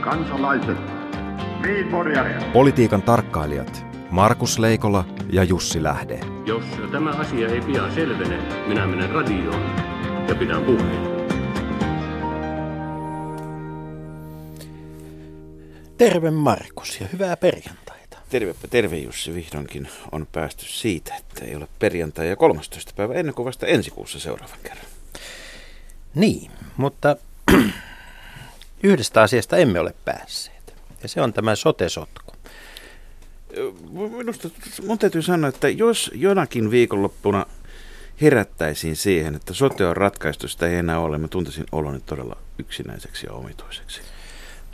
kansalaiset, Politiikan tarkkailijat Markus Leikola ja Jussi Lähde. Jos tämä asia ei pian selvene, minä menen radioon ja pidän puheen. Terve Markus ja hyvää perjantaita. Tervepä terve Jussi, vihdoinkin on päästy siitä, että ei ole perjantai ja 13. päivä ennen kuin vasta ensi kuussa seuraavan kerran. Niin, mutta yhdestä asiasta emme ole päässeet. Ja se on tämä sote-sotku. Minusta mun täytyy sanoa, että jos jonakin viikonloppuna herättäisiin siihen, että sote on ratkaistu, sitä ei enää ole, mä tuntisin oloni todella yksinäiseksi ja omituiseksi.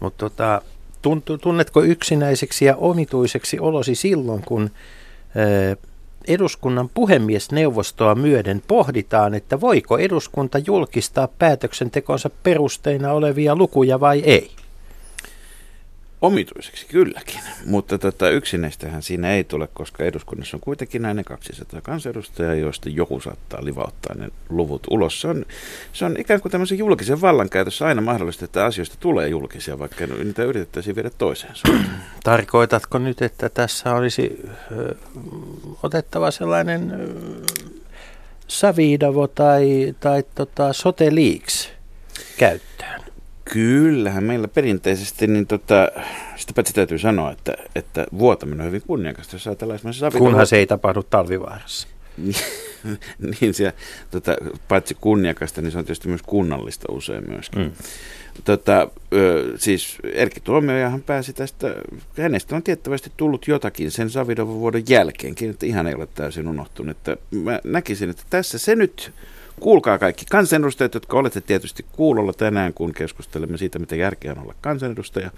Mutta tota, tunnetko yksinäiseksi ja omituiseksi olosi silloin, kun eduskunnan puhemiesneuvostoa myöden pohditaan, että voiko eduskunta julkistaa päätöksentekonsa perusteina olevia lukuja vai ei? Omituiseksi kylläkin, mutta tota, yksinäistähän siinä ei tule, koska eduskunnassa on kuitenkin näin 200 kansanedustajaa, joista joku saattaa livauttaa ne luvut ulos. Se on, se on ikään kuin tämmöisen julkisen vallankäytössä aina mahdollista, että asioista tulee julkisia, vaikka niitä yritettäisiin viedä toiseen suuntaan. Tarkoitatko nyt, että tässä olisi ö, otettava sellainen ö, Saviidavo tai, tai tota, Sote Leaks käyttöön? Kyllähän meillä perinteisesti, niin tota, sitä paitsi täytyy sanoa, että, että vuotaminen on hyvin kunniakasta, jos ajatellaan esimerkiksi Savitalo... Kunhan se ei tapahdu talvivaarassa. niin se, tota, paitsi kunniakasta, niin se on tietysti myös kunnallista usein myöskin. Mm. Tota, ö, siis Erkki Tuomiojahan pääsi tästä, hänestä on tiettävästi tullut jotakin sen Savidovon vuoden jälkeenkin, että ihan ei ole täysin unohtunut. Että mä näkisin, että tässä se nyt Kuulkaa kaikki kansanedustajat, jotka olette tietysti kuulolla tänään, kun keskustelemme siitä, mitä järkeä on olla kansanedustaja.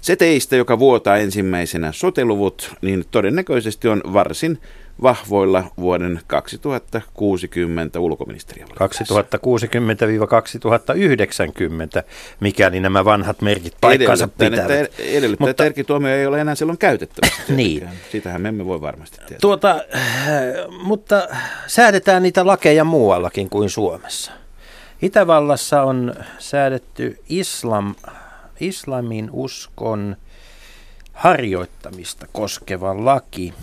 Se teistä, joka vuotaa ensimmäisenä soteluvut, niin todennäköisesti on varsin vahvoilla vuoden 2060 ulkoministeriöllä. 2060-2090, mikäli nämä vanhat merkit paikkansa pitävät. Että edellyttää, Mutta, että tuomio ei ole enää silloin käytettävissä. niin. Sitähän me emme voi varmasti tietää. Tuota, mutta säädetään niitä lakeja muuallakin kuin Suomessa. Itävallassa on säädetty islam, islamin uskon harjoittamista koskeva laki –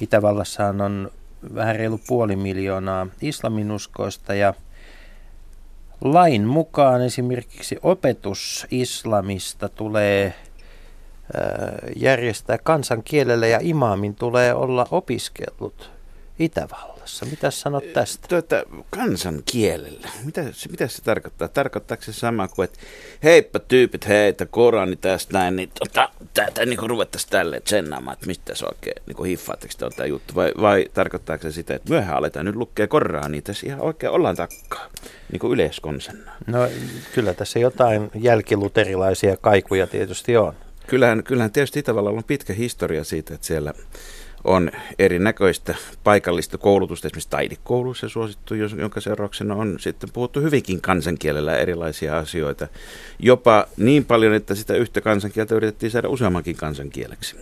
Itävallassahan on vähän reilu puoli miljoonaa islaminuskoista ja lain mukaan esimerkiksi opetus islamista tulee järjestää kansankielellä ja imaamin tulee olla opiskellut Itävallassa. Mitä sanot tästä? Tuota, kansankielellä. Mitä, mitä se tarkoittaa? Tarkoittaako se sama kuin, että heippa tyypit, heitä Korani tästä näin, niin tota, tätä niin ruvettaisiin tälleen tsennaamaan, että mistä se oikein, niin hiffaatteko te on tämä juttu, vai, vai tarkoittaako se sitä, että myöhään aletaan nyt lukea niin tässä ihan oikein ollaan takkaa, niin kuin yleiskonsenna? No kyllä tässä jotain jälkiluterilaisia kaikuja tietysti on. Kyllähän, kyllähän tietysti Itävallalla on pitkä historia siitä, että siellä on erinäköistä paikallista koulutusta, esimerkiksi taidekouluissa suosittu, jonka seurauksena on sitten puhuttu hyvinkin kansankielellä erilaisia asioita. Jopa niin paljon, että sitä yhtä kansankieltä yritettiin saada useammankin kansankieleksi.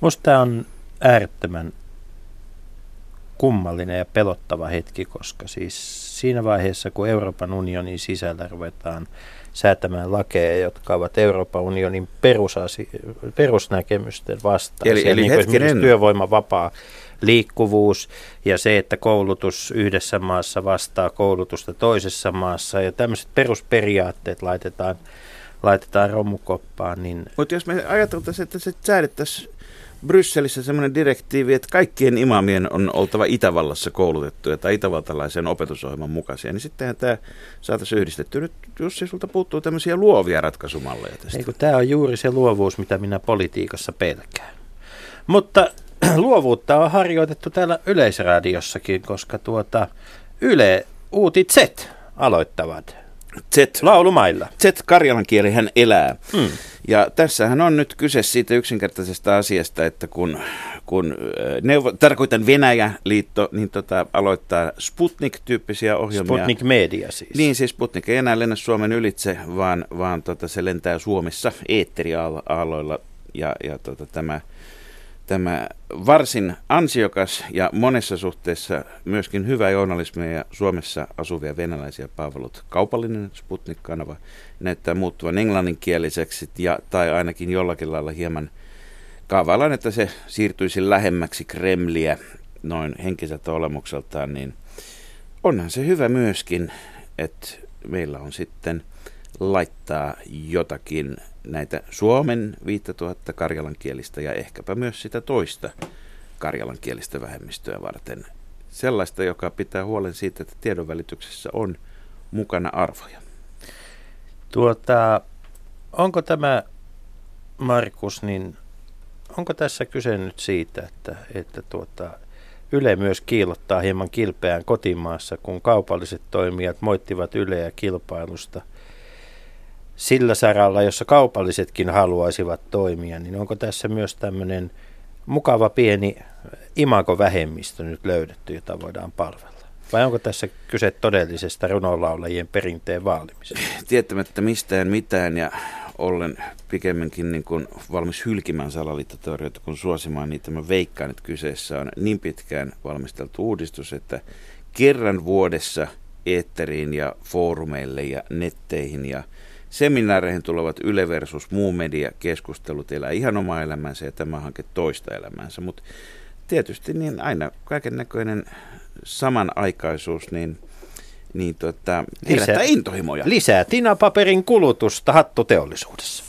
Minusta tämä on äärettömän kummallinen ja pelottava hetki, koska siis siinä vaiheessa, kun Euroopan unionin sisällä ruvetaan säätämään lakeja, jotka ovat Euroopan unionin perusasi, perusnäkemysten vastaisia, eli, eli niin kuin työvoiman vapaa liikkuvuus ja se, että koulutus yhdessä maassa vastaa koulutusta toisessa maassa ja tämmöiset perusperiaatteet laitetaan, laitetaan romukoppaan. Niin... Mutta jos me ajateltaisiin, että se säädettäisiin Brysselissä semmoinen direktiivi, että kaikkien imamien on oltava Itävallassa koulutettuja tai itävaltalaisen opetusohjelman mukaisia, niin sittenhän tämä saataisiin yhdistetty. Nyt Jussi, sulta puuttuu tämmöisiä luovia ratkaisumalleja tästä. Eikö, tämä on juuri se luovuus, mitä minä politiikassa pelkään. Mutta luovuutta on harjoitettu täällä Yleisradiossakin, koska tuota Yle Uutit Z aloittavat Z. Laulumailla. Z, karjalan kieli, hän elää. Mm. Ja tässähän on nyt kyse siitä yksinkertaisesta asiasta, että kun, kun neuvo, tarkoitan Venäjä-liitto, niin tota, aloittaa Sputnik-tyyppisiä ohjelmia. Sputnik Media siis. Niin, siis Sputnik ei enää lennä Suomen ylitse, vaan, vaan tota, se lentää Suomessa eetteriaaloilla. Ja, ja tota, tämä tämä varsin ansiokas ja monessa suhteessa myöskin hyvä journalismia ja Suomessa asuvia venäläisiä palvelut. Kaupallinen Sputnik-kanava näyttää muuttuvan englanninkieliseksi ja, tai ainakin jollakin lailla hieman kaavaillaan, että se siirtyisi lähemmäksi Kremliä noin henkiseltä olemukseltaan, niin onhan se hyvä myöskin, että meillä on sitten laittaa jotakin näitä Suomen 5000 karjalankielistä ja ehkäpä myös sitä toista karjalankielistä vähemmistöä varten. Sellaista, joka pitää huolen siitä, että tiedonvälityksessä on mukana arvoja. Tuota, onko tämä, Markus, niin onko tässä kyse nyt siitä, että, että tuota, Yle myös kiilottaa hieman kilpeään kotimaassa, kun kaupalliset toimijat moittivat Yleä kilpailusta – sillä saralla, jossa kaupallisetkin haluaisivat toimia, niin onko tässä myös tämmöinen mukava pieni imakovähemmistö nyt löydetty, jota voidaan palvella? Vai onko tässä kyse todellisesta runolaulajien perinteen vaalimisesta? Tietämättä mistään mitään ja ollen pikemminkin niin kuin valmis hylkimään salaliittoteorioita kuin suosimaan niitä. Mä veikkaan, että kyseessä on niin pitkään valmisteltu uudistus, että kerran vuodessa eetteriin ja foorumeille ja netteihin ja seminaareihin tulevat Yle versus muu media keskustelut elää ihan omaa elämänsä ja tämä hanke toista elämänsä. Mutta tietysti niin aina kaiken näköinen samanaikaisuus, niin niin tota, herättää lisää, intohimoja. Lisää tinapaperin kulutusta hattuteollisuudessa.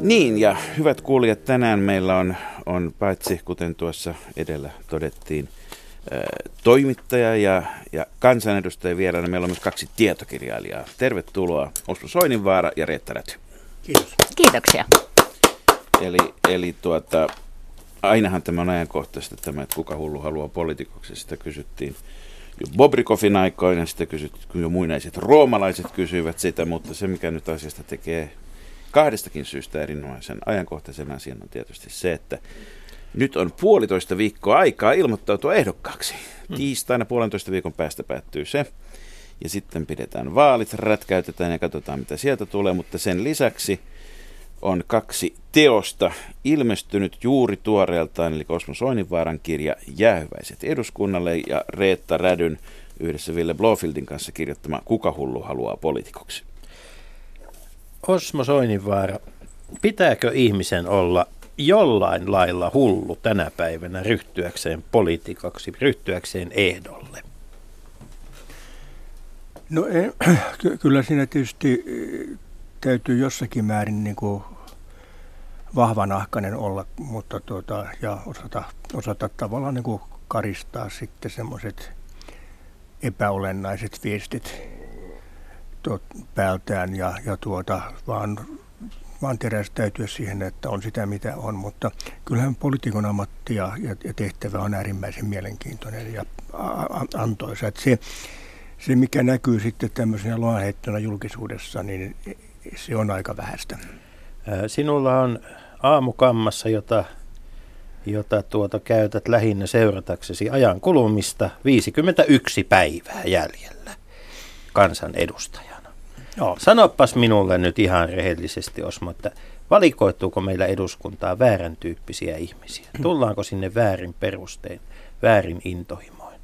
Niin, ja hyvät kuulijat, tänään meillä on, on paitsi, kuten tuossa edellä todettiin, toimittaja ja, ja kansanedustaja vieraana. Meillä on myös kaksi tietokirjailijaa. Tervetuloa Osmo Soininvaara ja Reetta Räty. Kiitos. Kiitoksia. Eli, eli tuota, ainahan tämä on ajankohtaista tämä, että kuka hullu haluaa poliitikoksi. Sitä kysyttiin jo Bobrikoffin aikoina, sitä kysyttiin jo muinaiset roomalaiset kysyivät sitä, mutta se mikä nyt asiasta tekee kahdestakin syystä erinomaisen ajankohtaisen asian on tietysti se, että nyt on puolitoista viikkoa aikaa ilmoittautua ehdokkaaksi. Hmm. Tiistaina puolentoista viikon päästä päättyy se. Ja sitten pidetään vaalit, rätkäytetään ja katsotaan mitä sieltä tulee. Mutta sen lisäksi on kaksi teosta ilmestynyt juuri tuoreeltaan, eli Kosmo Soininvaaran kirja Jäähyväiset eduskunnalle ja Reetta Rädyn yhdessä Ville Blofieldin kanssa kirjoittama Kuka hullu haluaa poliitikoksi. Osmo Soininvaara, pitääkö ihmisen olla jollain lailla hullu tänä päivänä ryhtyäkseen poliitikaksi, ryhtyäkseen ehdolle? No ei, ky- kyllä siinä tietysti eh, täytyy jossakin määrin niin kuin vahvanahkainen olla, mutta tuota, ja osata, osata tavallaan niin kuin karistaa sitten semmoiset epäolennaiset viestit päältään ja, ja tuota, vaan, vaan terästäytyä siihen, että on sitä mitä on, mutta kyllähän poliitikon ammatti ja, ja tehtävä on äärimmäisen mielenkiintoinen ja antoisa. Että se, se, mikä näkyy sitten tämmöisenä loanheittona julkisuudessa, niin se on aika vähäistä. Sinulla on aamukammassa, jota, jota tuota käytät lähinnä seurataksesi ajan kulumista 51 päivää jäljellä kansanedustajana. Joo. Sanopas minulle nyt ihan rehellisesti, Osmo, että valikoituuko meillä eduskuntaa väärän tyyppisiä ihmisiä? Tullaanko sinne väärin perustein, väärin intohimoin?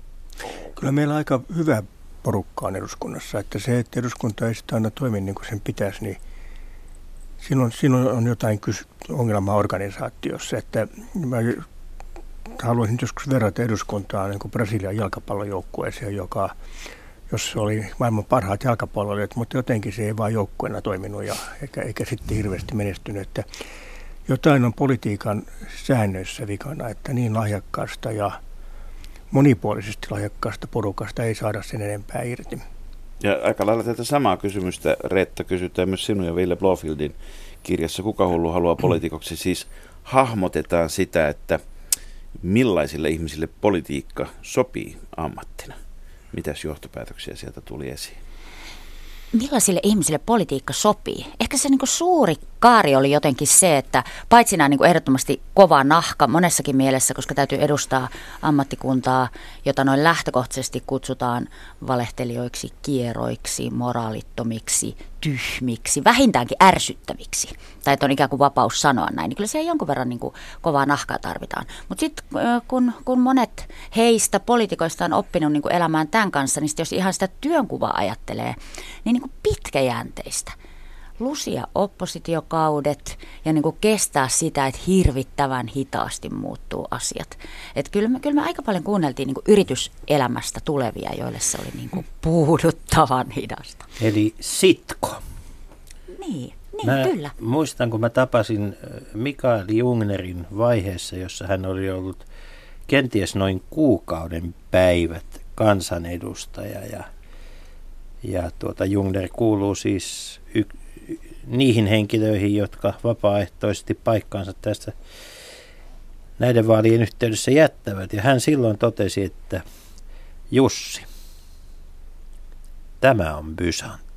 Kyllä meillä aika hyvä porukka on eduskunnassa. Että se, että eduskunta ei sitä aina toimi niin kuin sen pitäisi, niin silloin, silloin on jotain kys- ongelmaa organisaatiossa. Että mä haluaisin joskus verrata eduskuntaa niin kuin Brasilian jalkapallojoukkueeseen, joka jos oli maailman parhaat jalkapalloilijat, mutta jotenkin se ei vaan joukkueena toiminut ja eikä, eikä sitten hirveästi menestynyt. Että jotain on politiikan säännöissä vikana, että niin lahjakkaasta ja monipuolisesti lahjakkaasta porukasta ei saada sen enempää irti. Ja aika lailla tätä samaa kysymystä, Retta, kysytään myös sinun ja Ville Blofieldin kirjassa Kuka hullu haluaa poliitikoksi. Siis hahmotetaan sitä, että millaisille ihmisille politiikka sopii ammattina. Mitäs johtopäätöksiä sieltä tuli esiin? Millaisille ihmisille politiikka sopii? Ehkä se niin suuri kaari oli jotenkin se, että paitsi nämä niin ehdottomasti kova nahka monessakin mielessä, koska täytyy edustaa ammattikuntaa, jota noin lähtökohtaisesti kutsutaan valehtelijoiksi, kieroiksi, moraalittomiksi, tyhmiksi, vähintäänkin ärsyttäviksi. Tai että on ikään kuin vapaus sanoa näin, niin kyllä siellä jonkun verran niin kuin kovaa nahkaa tarvitaan. Mutta sitten kun, kun monet heistä poliitikoista on oppinut niin kuin elämään tämän kanssa, niin jos ihan sitä työnkuvaa ajattelee, niin, niin kuin pitkäjänteistä – lusia oppositiokaudet ja niin kuin kestää sitä, että hirvittävän hitaasti muuttuu asiat. Et kyllä, me, kyllä me aika paljon kuunneltiin niin kuin yrityselämästä tulevia, joille se oli niin kuin puuduttavan hidasta. Eli sitko. Niin, niin mä kyllä. muistan, kun mä tapasin Mikael Jungnerin vaiheessa, jossa hän oli ollut kenties noin kuukauden päivät kansanedustaja ja ja tuota, Jungner kuuluu siis y- niihin henkilöihin, jotka vapaaehtoisesti paikkaansa tästä näiden vaalien yhteydessä jättävät. Ja hän silloin totesi, että Jussi, tämä on Bysantti.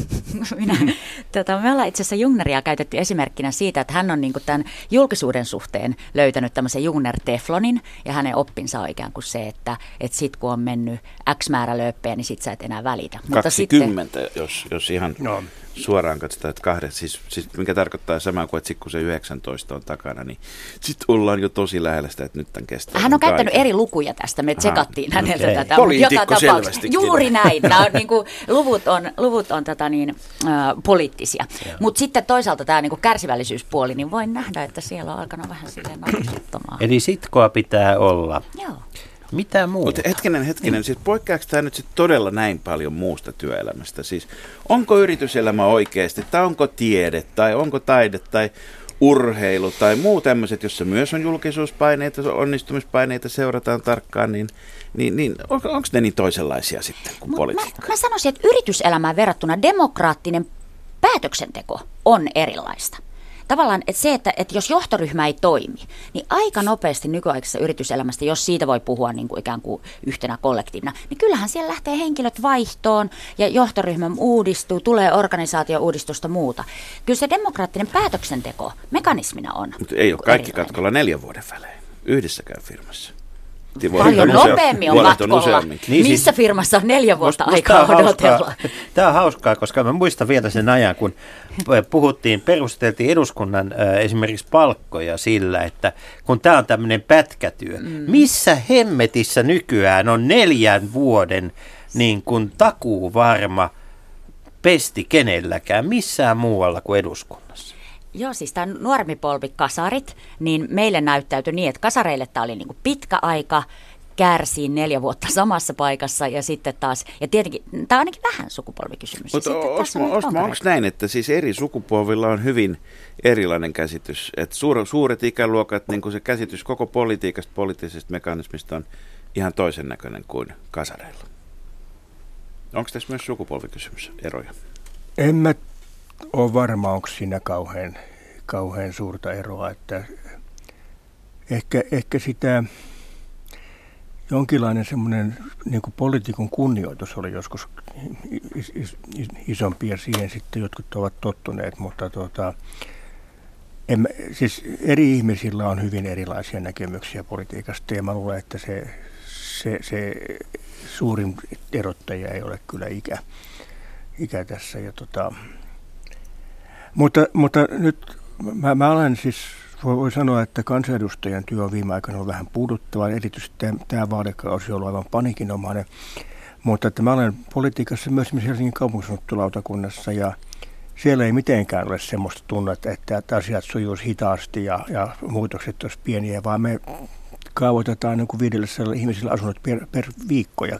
Minä, tota, me ollaan itse asiassa Jungneria käytetty esimerkkinä siitä, että hän on niin tämän julkisuuden suhteen löytänyt tämmöisen Jungner-teflonin ja hänen oppinsa on ikään kuin se, että, että sit kun on mennyt X määrä lööppejä, niin sit sä et enää välitä. 20, sitten, jos, jos ihan no suoraan katsotaan, että kahdet, siis, siis mikä tarkoittaa samaa kuin, että sit kun se 19 on takana, niin sitten ollaan jo tosi lähellä sitä, että nyt tämän kestää. Hän on kaiken. käyttänyt eri lukuja tästä, me tsekattiin häneltä okay. tätä. Poliitikko selvästi. Juuri näin, Nämä on, niin kuin, luvut on, luvut on tätä niin, äh, poliittisia. Mutta sitten toisaalta tämä niin kuin kärsivällisyyspuoli, niin voin nähdä, että siellä on alkanut vähän silleen Eli sitkoa pitää olla. Joo. Mitä muuta? Mutta hetkinen, hetkinen. Niin. Siis poikkeako tämä nyt sit todella näin paljon muusta työelämästä? Siis onko yrityselämä oikeasti, tai onko tiede, tai onko taide, tai urheilu, tai muu tämmöiset, jossa myös on julkisuuspaineita, onnistumispaineita, seurataan tarkkaan, niin, niin, niin on, onko ne niin toisenlaisia sitten kuin politiikka? Mä, mä sanoisin, että yrityselämään verrattuna demokraattinen päätöksenteko on erilaista tavallaan että se, että, että jos johtoryhmä ei toimi, niin aika nopeasti nykyaikaisessa yrityselämästä, jos siitä voi puhua niin kuin ikään kuin yhtenä kollektiivina, niin kyllähän siellä lähtee henkilöt vaihtoon ja johtoryhmä uudistuu, tulee organisaatio-uudistusta muuta. Kyllä se demokraattinen päätöksenteko mekanismina on. Mutta ei ole kaikki erilainen. katkolla neljän vuoden välein yhdessäkään firmassa. Paljon nopeammin on matkolla. Niin siis- Missä siis, firmassa on neljä vuotta musta, aikaa musta odotella? Tämä on hauskaa, koska mä muistan vielä sen ajan, kun puhuttiin, perusteltiin eduskunnan äh, esimerkiksi palkkoja sillä, että kun tämä on tämmöinen pätkätyö, mm. missä hemmetissä nykyään on neljän vuoden niin kuin takuu varma pesti kenelläkään, missään muualla kuin eduskunnassa? Joo, siis tämä nuormipolvi kasarit, niin meille näyttäytyi niin, että kasareille tämä oli niinku pitkä aika, kärsii neljä vuotta samassa paikassa ja sitten taas, ja tietenkin tämä on ainakin vähän sukupolvikysymys. Mutta Osmo, Osmo onko näin, että siis eri sukupolvilla on hyvin erilainen käsitys, että suur, suuret ikäluokat, niin kuin se käsitys koko politiikasta, poliittisesta mekanismista on ihan toisen näköinen kuin kasareilla. Onko tässä myös sukupolvikysymys eroja? En mä ole varma, onko siinä kauhean, kauhean suurta eroa, että ehkä, ehkä sitä jonkinlainen semmoinen niin poliitikon kunnioitus oli joskus is, is, is, isompi ja siihen sitten jotkut ovat tottuneet, mutta tuota, en, siis eri ihmisillä on hyvin erilaisia näkemyksiä politiikasta ja mä luulen, että se, se, se suurin erottaja ei ole kyllä ikä, ikä tässä. Ja tota, mutta, mutta nyt mä, mä olen siis, voi, sanoa, että kansanedustajan työ on viime aikoina ollut vähän puuduttava. Erityisesti tämä, tämä vaalikausi on ollut aivan panikinomainen. Mutta että mä olen politiikassa myös Helsingin kaupunkisuunnittelautakunnassa ja siellä ei mitenkään ole semmoista tunnetta, että asiat sujuisi hitaasti ja, ja muutokset olisi pieniä, vaan me kaavoitetaan niin kuin viidelle ihmisillä asunnot per, per viikko ja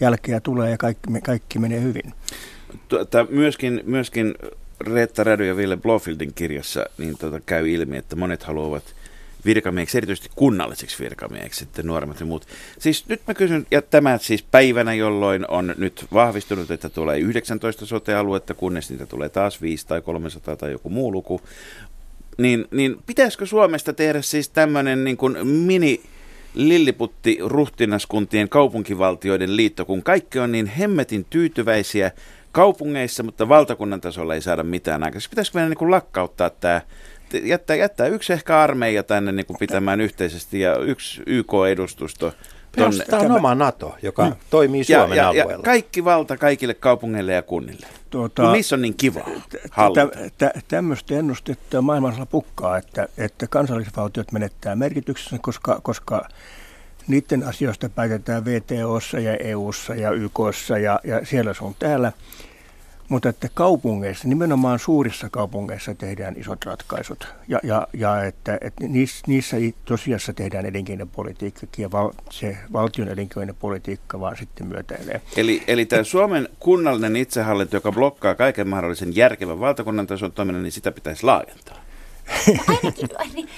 jälkeä tulee ja kaikki, kaikki menee hyvin. Tuota, myöskin, myöskin Reetta Rädy ja Ville Blofieldin kirjassa niin tota, käy ilmi, että monet haluavat virkamieheksi, erityisesti kunnalliseksi virkamieheksi, sitten nuoremmat ja muut. Siis nyt mä kysyn, ja tämä siis päivänä, jolloin on nyt vahvistunut, että tulee 19 sote-aluetta, kunnes niitä tulee taas 5 tai 300 tai joku muu luku, niin, niin pitäisikö Suomesta tehdä siis tämmöinen niin kuin mini lilliputti ruhtinaskuntien kaupunkivaltioiden liitto, kun kaikki on niin hemmetin tyytyväisiä kaupungeissa, mutta valtakunnan tasolla ei saada mitään aikaa. Pitäisikö meidän niin kuin lakkauttaa tämä jättää, jättää yksi ehkä armeija tänne niin kuin pitämään yhteisesti ja yksi YK-edustusto Tonne. On oma NATO, joka mm. toimii Suomen ja, ja, alueella. Ja kaikki valta kaikille kaupungeille ja kunnille. Tuota, kun niissä on niin kiva Tämmöistä ennustetta maailmassa pukkaa, että, että kansallisvaltiot menettää merkityksensä, koska, koska niiden asioista päätetään VTOssa ja EUssa ja YKssa ja, ja siellä se on täällä. Mutta että kaupungeissa, nimenomaan suurissa kaupungeissa tehdään isot ratkaisut ja, ja, ja että, että niissä, niissä tosiassa tehdään elinkeinopolitiikka ja val, se valtion elinkeinopolitiikka vaan sitten myötäilee. Eli, eli tämä Suomen kunnallinen itsehallinto, joka blokkaa kaiken mahdollisen järkevän valtakunnan tason toiminnan, niin sitä pitäisi laajentaa. Ainakin, niin,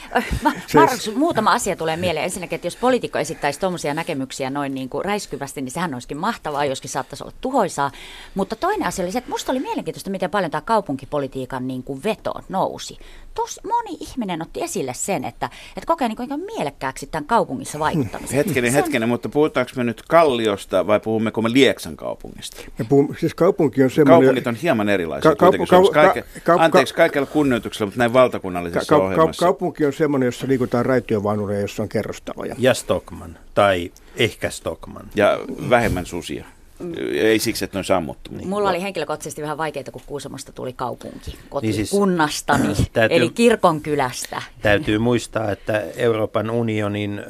Markus, muutama asia tulee mieleen. Ensinnäkin, että jos poliitikko esittäisi tuommoisia näkemyksiä noin niin kuin räiskyvästi, niin sehän olisikin mahtavaa, joskin saattaisi olla tuhoisaa. Mutta toinen asia oli se, että musta oli mielenkiintoista, miten paljon tämä kaupunkipolitiikan niin kuin veto nousi tos, moni ihminen otti esille sen, että, että kokee niin kuin mielekkääksi tämän kaupungissa vaikuttamisen. Hetkinen, hetkinen, mutta puhutaanko me nyt Kalliosta vai puhummeko me Lieksan kaupungista? Me puhumme, siis kaupunki on semmoinen... Kaupungit on hieman erilaisia ka- kuitenkin. Ka- ka- Kaike, ka- anteeksi kaikella kunnioituksella, mutta näin valtakunnallisessa ka- ohjelmassa. Ka- kaupunki on semmoinen, jossa liikutaan raitiovaunuja, jossa on kerrostaloja. Ja Stockman, tai ehkä Stockman. Ja vähemmän susia. Ei siksi, että ne on sammuttu. Niin. Mulla oli henkilökohtaisesti vähän vaikeaa, kun Kuusamosta tuli kaupunki kotikunnastani, niin siis, täytyy, eli kirkonkylästä. Täytyy muistaa, että Euroopan unionin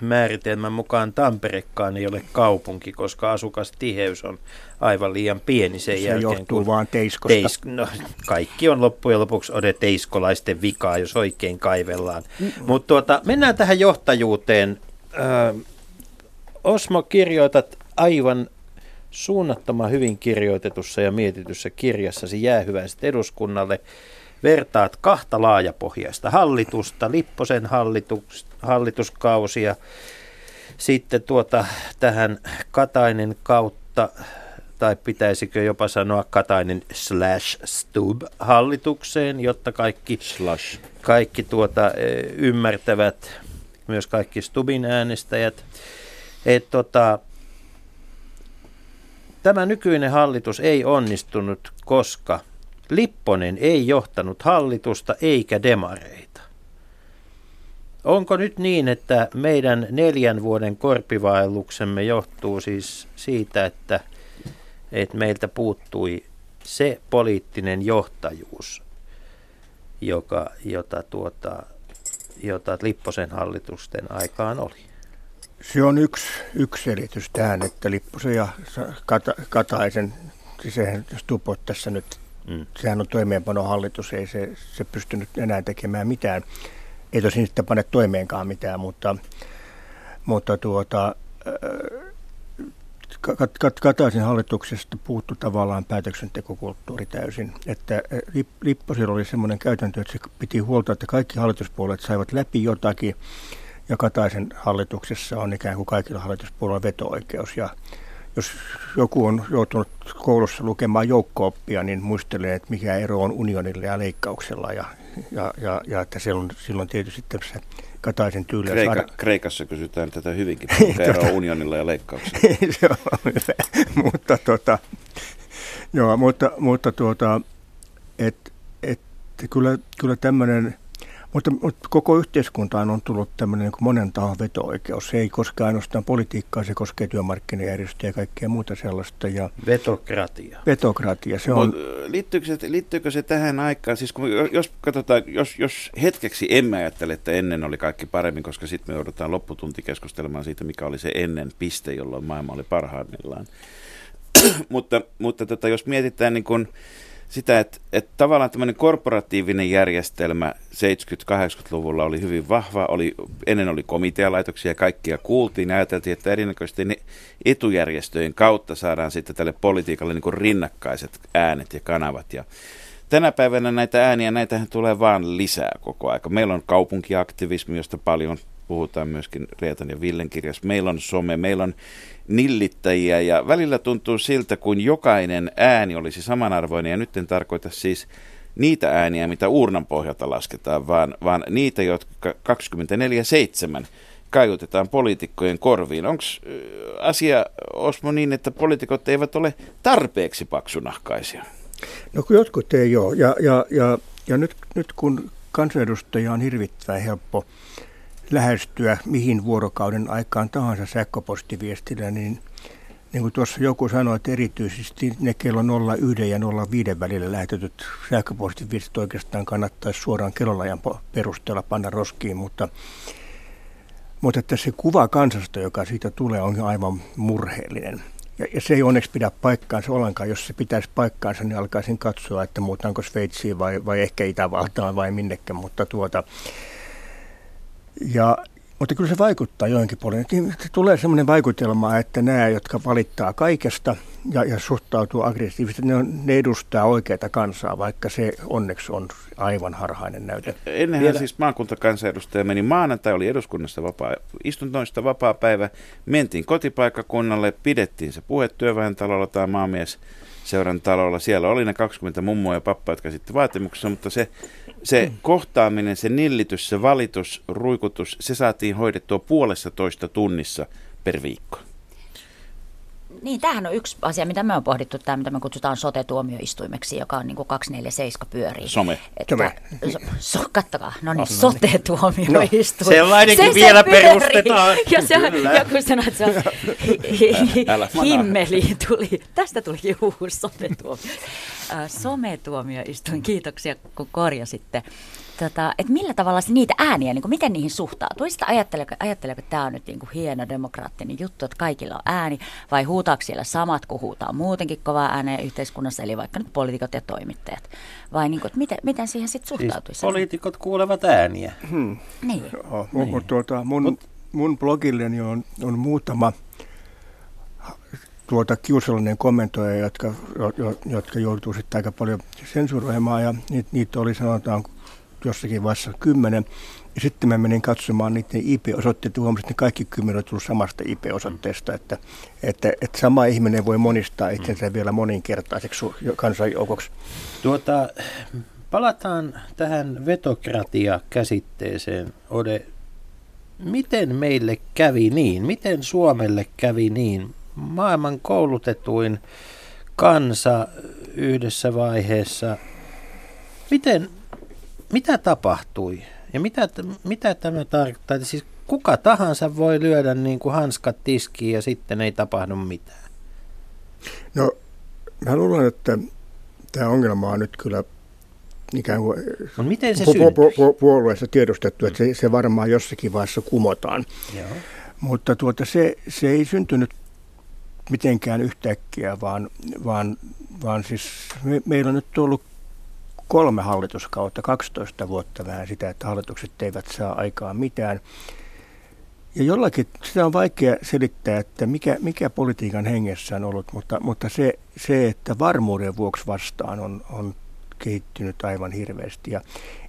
määritelmän mukaan Tamperekaan ei ole kaupunki, koska asukastiheys on aivan liian pieni sen Se jälkeen. johtuu kun vaan teiskosta. Teis, no, kaikki on loppujen lopuksi ode teiskolaisten vikaa, jos oikein kaivellaan. Mm. Mutta tuota, mennään tähän johtajuuteen. Ö, Osmo, kirjoitat aivan suunnattoman hyvin kirjoitetussa ja mietityssä kirjassasi jäähyväiset eduskunnalle. Vertaat kahta laajapohjaista hallitusta, Lipposen hallitus, hallituskausia, sitten tuota, tähän Katainen kautta, tai pitäisikö jopa sanoa Katainen slash Stub hallitukseen, jotta kaikki, slash. kaikki tuota, e, ymmärtävät, myös kaikki Stubin äänestäjät, että tota, Tämä nykyinen hallitus ei onnistunut, koska Lipponen ei johtanut hallitusta eikä demareita. Onko nyt niin, että meidän neljän vuoden korpivaelluksemme johtuu siis siitä, että, että meiltä puuttui se poliittinen johtajuus, joka, jota, tuota, jota Lipposen hallitusten aikaan oli? Se on yksi, yksi selitys tähän, että Lipposen ja Kata, Kataisen, siis Stupot tässä nyt, mm. sehän on toimeenpanohallitus, ei se, se pystynyt enää tekemään mitään. Ei tosin sitten pane toimeenkaan mitään, mutta, mutta tuota, Kataisen hallituksesta puuttu tavallaan päätöksentekokulttuuri täysin. Että Lipposilla oli semmoinen käytäntö, että se piti huolta, että kaikki hallituspuolet saivat läpi jotakin, ja Kataisen hallituksessa on ikään kuin kaikilla hallituspuolueilla veto-oikeus. Ja jos joku on joutunut koulussa lukemaan joukko-oppia, niin muistelee, että mikä ero on unionilla ja leikkauksella. Ja, ja, ja, ja että silloin, silloin tietysti se Kataisen tyyli. Kreika, saada... Kreikassa kysytään tätä hyvinkin, mikä ero on unionilla ja leikkauksella. se on hyvä. mutta, tota, joo, mutta, mutta tuota, et, et, kyllä, kyllä tämmöinen – mutta, mutta koko yhteiskuntaan on tullut tämmöinen niin monen tahon veto-oikeus. Se ei koske ainoastaan politiikkaa, se koskee työmarkkinajärjestöjä ja kaikkea muuta sellaista. Ja vetokratia. Vetokratia, se on... Liittyykö se, liittyykö se tähän aikaan? Siis kun, jos, katsotaan, jos, jos hetkeksi emme ajattele, että ennen oli kaikki paremmin, koska sitten me joudutaan lopputunti keskustelemaan siitä, mikä oli se ennen piste, jolloin maailma oli parhaimmillaan. mutta mutta tota, jos mietitään niin kuin, sitä, että, että tavallaan tämmöinen korporatiivinen järjestelmä 70-80-luvulla oli hyvin vahva. Oli, ennen oli komitealaitoksia ja kaikkia kuultiin ja ajateltiin, että erinäköisesti etujärjestöjen kautta saadaan sitten tälle politiikalle niin rinnakkaiset äänet ja kanavat. Ja tänä päivänä näitä ääniä, näitähän tulee vaan lisää koko aika. Meillä on kaupunkiaktivismi, josta paljon puhutaan myöskin Reetan ja Villen kirjassa. Meillä on some, meillä on nillittäjiä ja välillä tuntuu siltä, kuin jokainen ääni olisi samanarvoinen ja nyt en tarkoita siis niitä ääniä, mitä uurnan pohjalta lasketaan, vaan, vaan niitä, jotka 24-7 kaiutetaan poliitikkojen korviin. Onko asia Osmo niin, että poliitikot eivät ole tarpeeksi paksunahkaisia? No jotkut ei ole. Ja, ja, ja, ja nyt, nyt kun kansanedustaja on hirvittävän helppo lähestyä mihin vuorokauden aikaan tahansa sähköpostiviestillä, niin niin kuin tuossa joku sanoi, että erityisesti ne kello 01 ja 05 välillä lähetetyt sähköpostiviestit oikeastaan kannattaisi suoraan kellonajan perusteella panna roskiin, mutta, mutta että se kuva kansasta, joka siitä tulee, on aivan murheellinen. Ja, ja se ei onneksi pidä paikkaansa ollenkaan. Jos se pitäisi paikkaansa, niin alkaisin katsoa, että muutaanko Sveitsiin vai, vai ehkä Itävaltaan vai minnekin. Mutta tuota, ja mutta kyllä se vaikuttaa joinkin puolin. Tulee sellainen vaikutelma, että nämä, jotka valittaa kaikesta ja, ja suhtautuu aggressiivisesti, ne, on, ne edustaa oikeaa kansaa, vaikka se onneksi on aivan harhainen näyte. Ennenhän Vielä... siis maakuntakansanedustaja meni maanantai, oli eduskunnassa vapaa, istuntoista vapaa päivä, mentiin kotipaikkakunnalle, pidettiin se puhe työväentalolla tai maamies seuran talolla. Siellä oli ne 20 mummoa ja pappa, jotka sitten vaatimuksessa, mutta se se mm. kohtaaminen, se nillitys, se valitus, ruikutus, se saatiin hoidettua puolessa toista tunnissa per viikko. Niin, tämähän on yksi asia, mitä me on pohdittu, tämä mitä me kutsutaan sote-tuomioistuimeksi, joka on niin kuin 247 pyörii. Some. Että, so, so, kattokaa, no niin, sote-tuomioistuin. No, sellainenkin se, vielä se perustetaan. Ja, se, ja kun sanoit, että se on hi, himmeli tuli, tästä tuli uusi sote-tuomio. Sometuomioistuin, kiitoksia kun korjasitte tota, että millä tavalla se niitä ääniä, niin kuin, miten niihin suhtautuu? Sitten ajatteleeko, ajatteleeko että tämä on nyt niin kuin hieno demokraattinen juttu, että kaikilla on ääni, vai huutaako siellä samat, kun huutaa muutenkin kovaa ääneen yhteiskunnassa, eli vaikka nyt poliitikot ja toimittajat? Vai niin kuin, että miten, miten siihen sitten siis suhtautuisi? Siis poliitikot kuulevat ääniä. Hmm. Niin. Joo, niin. Tuota, mun, Mut, mun blogilleni on, on muutama tuota kiusallinen kommentoija, jotka, jotka joutuu sitten aika paljon sensuroimaan ja niitä, niitä oli sanotaan jossakin vaiheessa kymmenen. Ja sitten mä menin katsomaan niiden IP-osoitteita, huomasin, että ne kaikki kymmenen on tullut samasta IP-osoitteesta, että, että, että sama ihminen voi monistaa itsensä vielä moninkertaiseksi kansanjoukoksi. Tuota, palataan tähän vetokratia-käsitteeseen, Ode. Miten meille kävi niin? Miten Suomelle kävi niin? Maailman koulutetuin kansa yhdessä vaiheessa. Miten, mitä tapahtui ja mitä, mitä tämä tarkoittaa? Siis kuka tahansa voi lyödä niin kuin hanskat tiskiin ja sitten ei tapahdu mitään. No, mä luulen, että tämä ongelma on nyt kyllä ikään kuin no, miten se pu- pu- pu- puolueessa tiedostettu, että se, se varmaan jossakin vaiheessa kumotaan. Joo. Mutta tuota, se, se ei syntynyt mitenkään yhtäkkiä, vaan, vaan, vaan siis me, meillä on nyt ollut kolme hallituskautta, 12 vuotta vähän sitä, että hallitukset eivät saa aikaa mitään. Ja jollakin, sitä on vaikea selittää, että mikä, mikä politiikan hengessä on ollut, mutta, mutta se, se, että varmuuden vuoksi vastaan on, on kehittynyt aivan hirveästi. Ja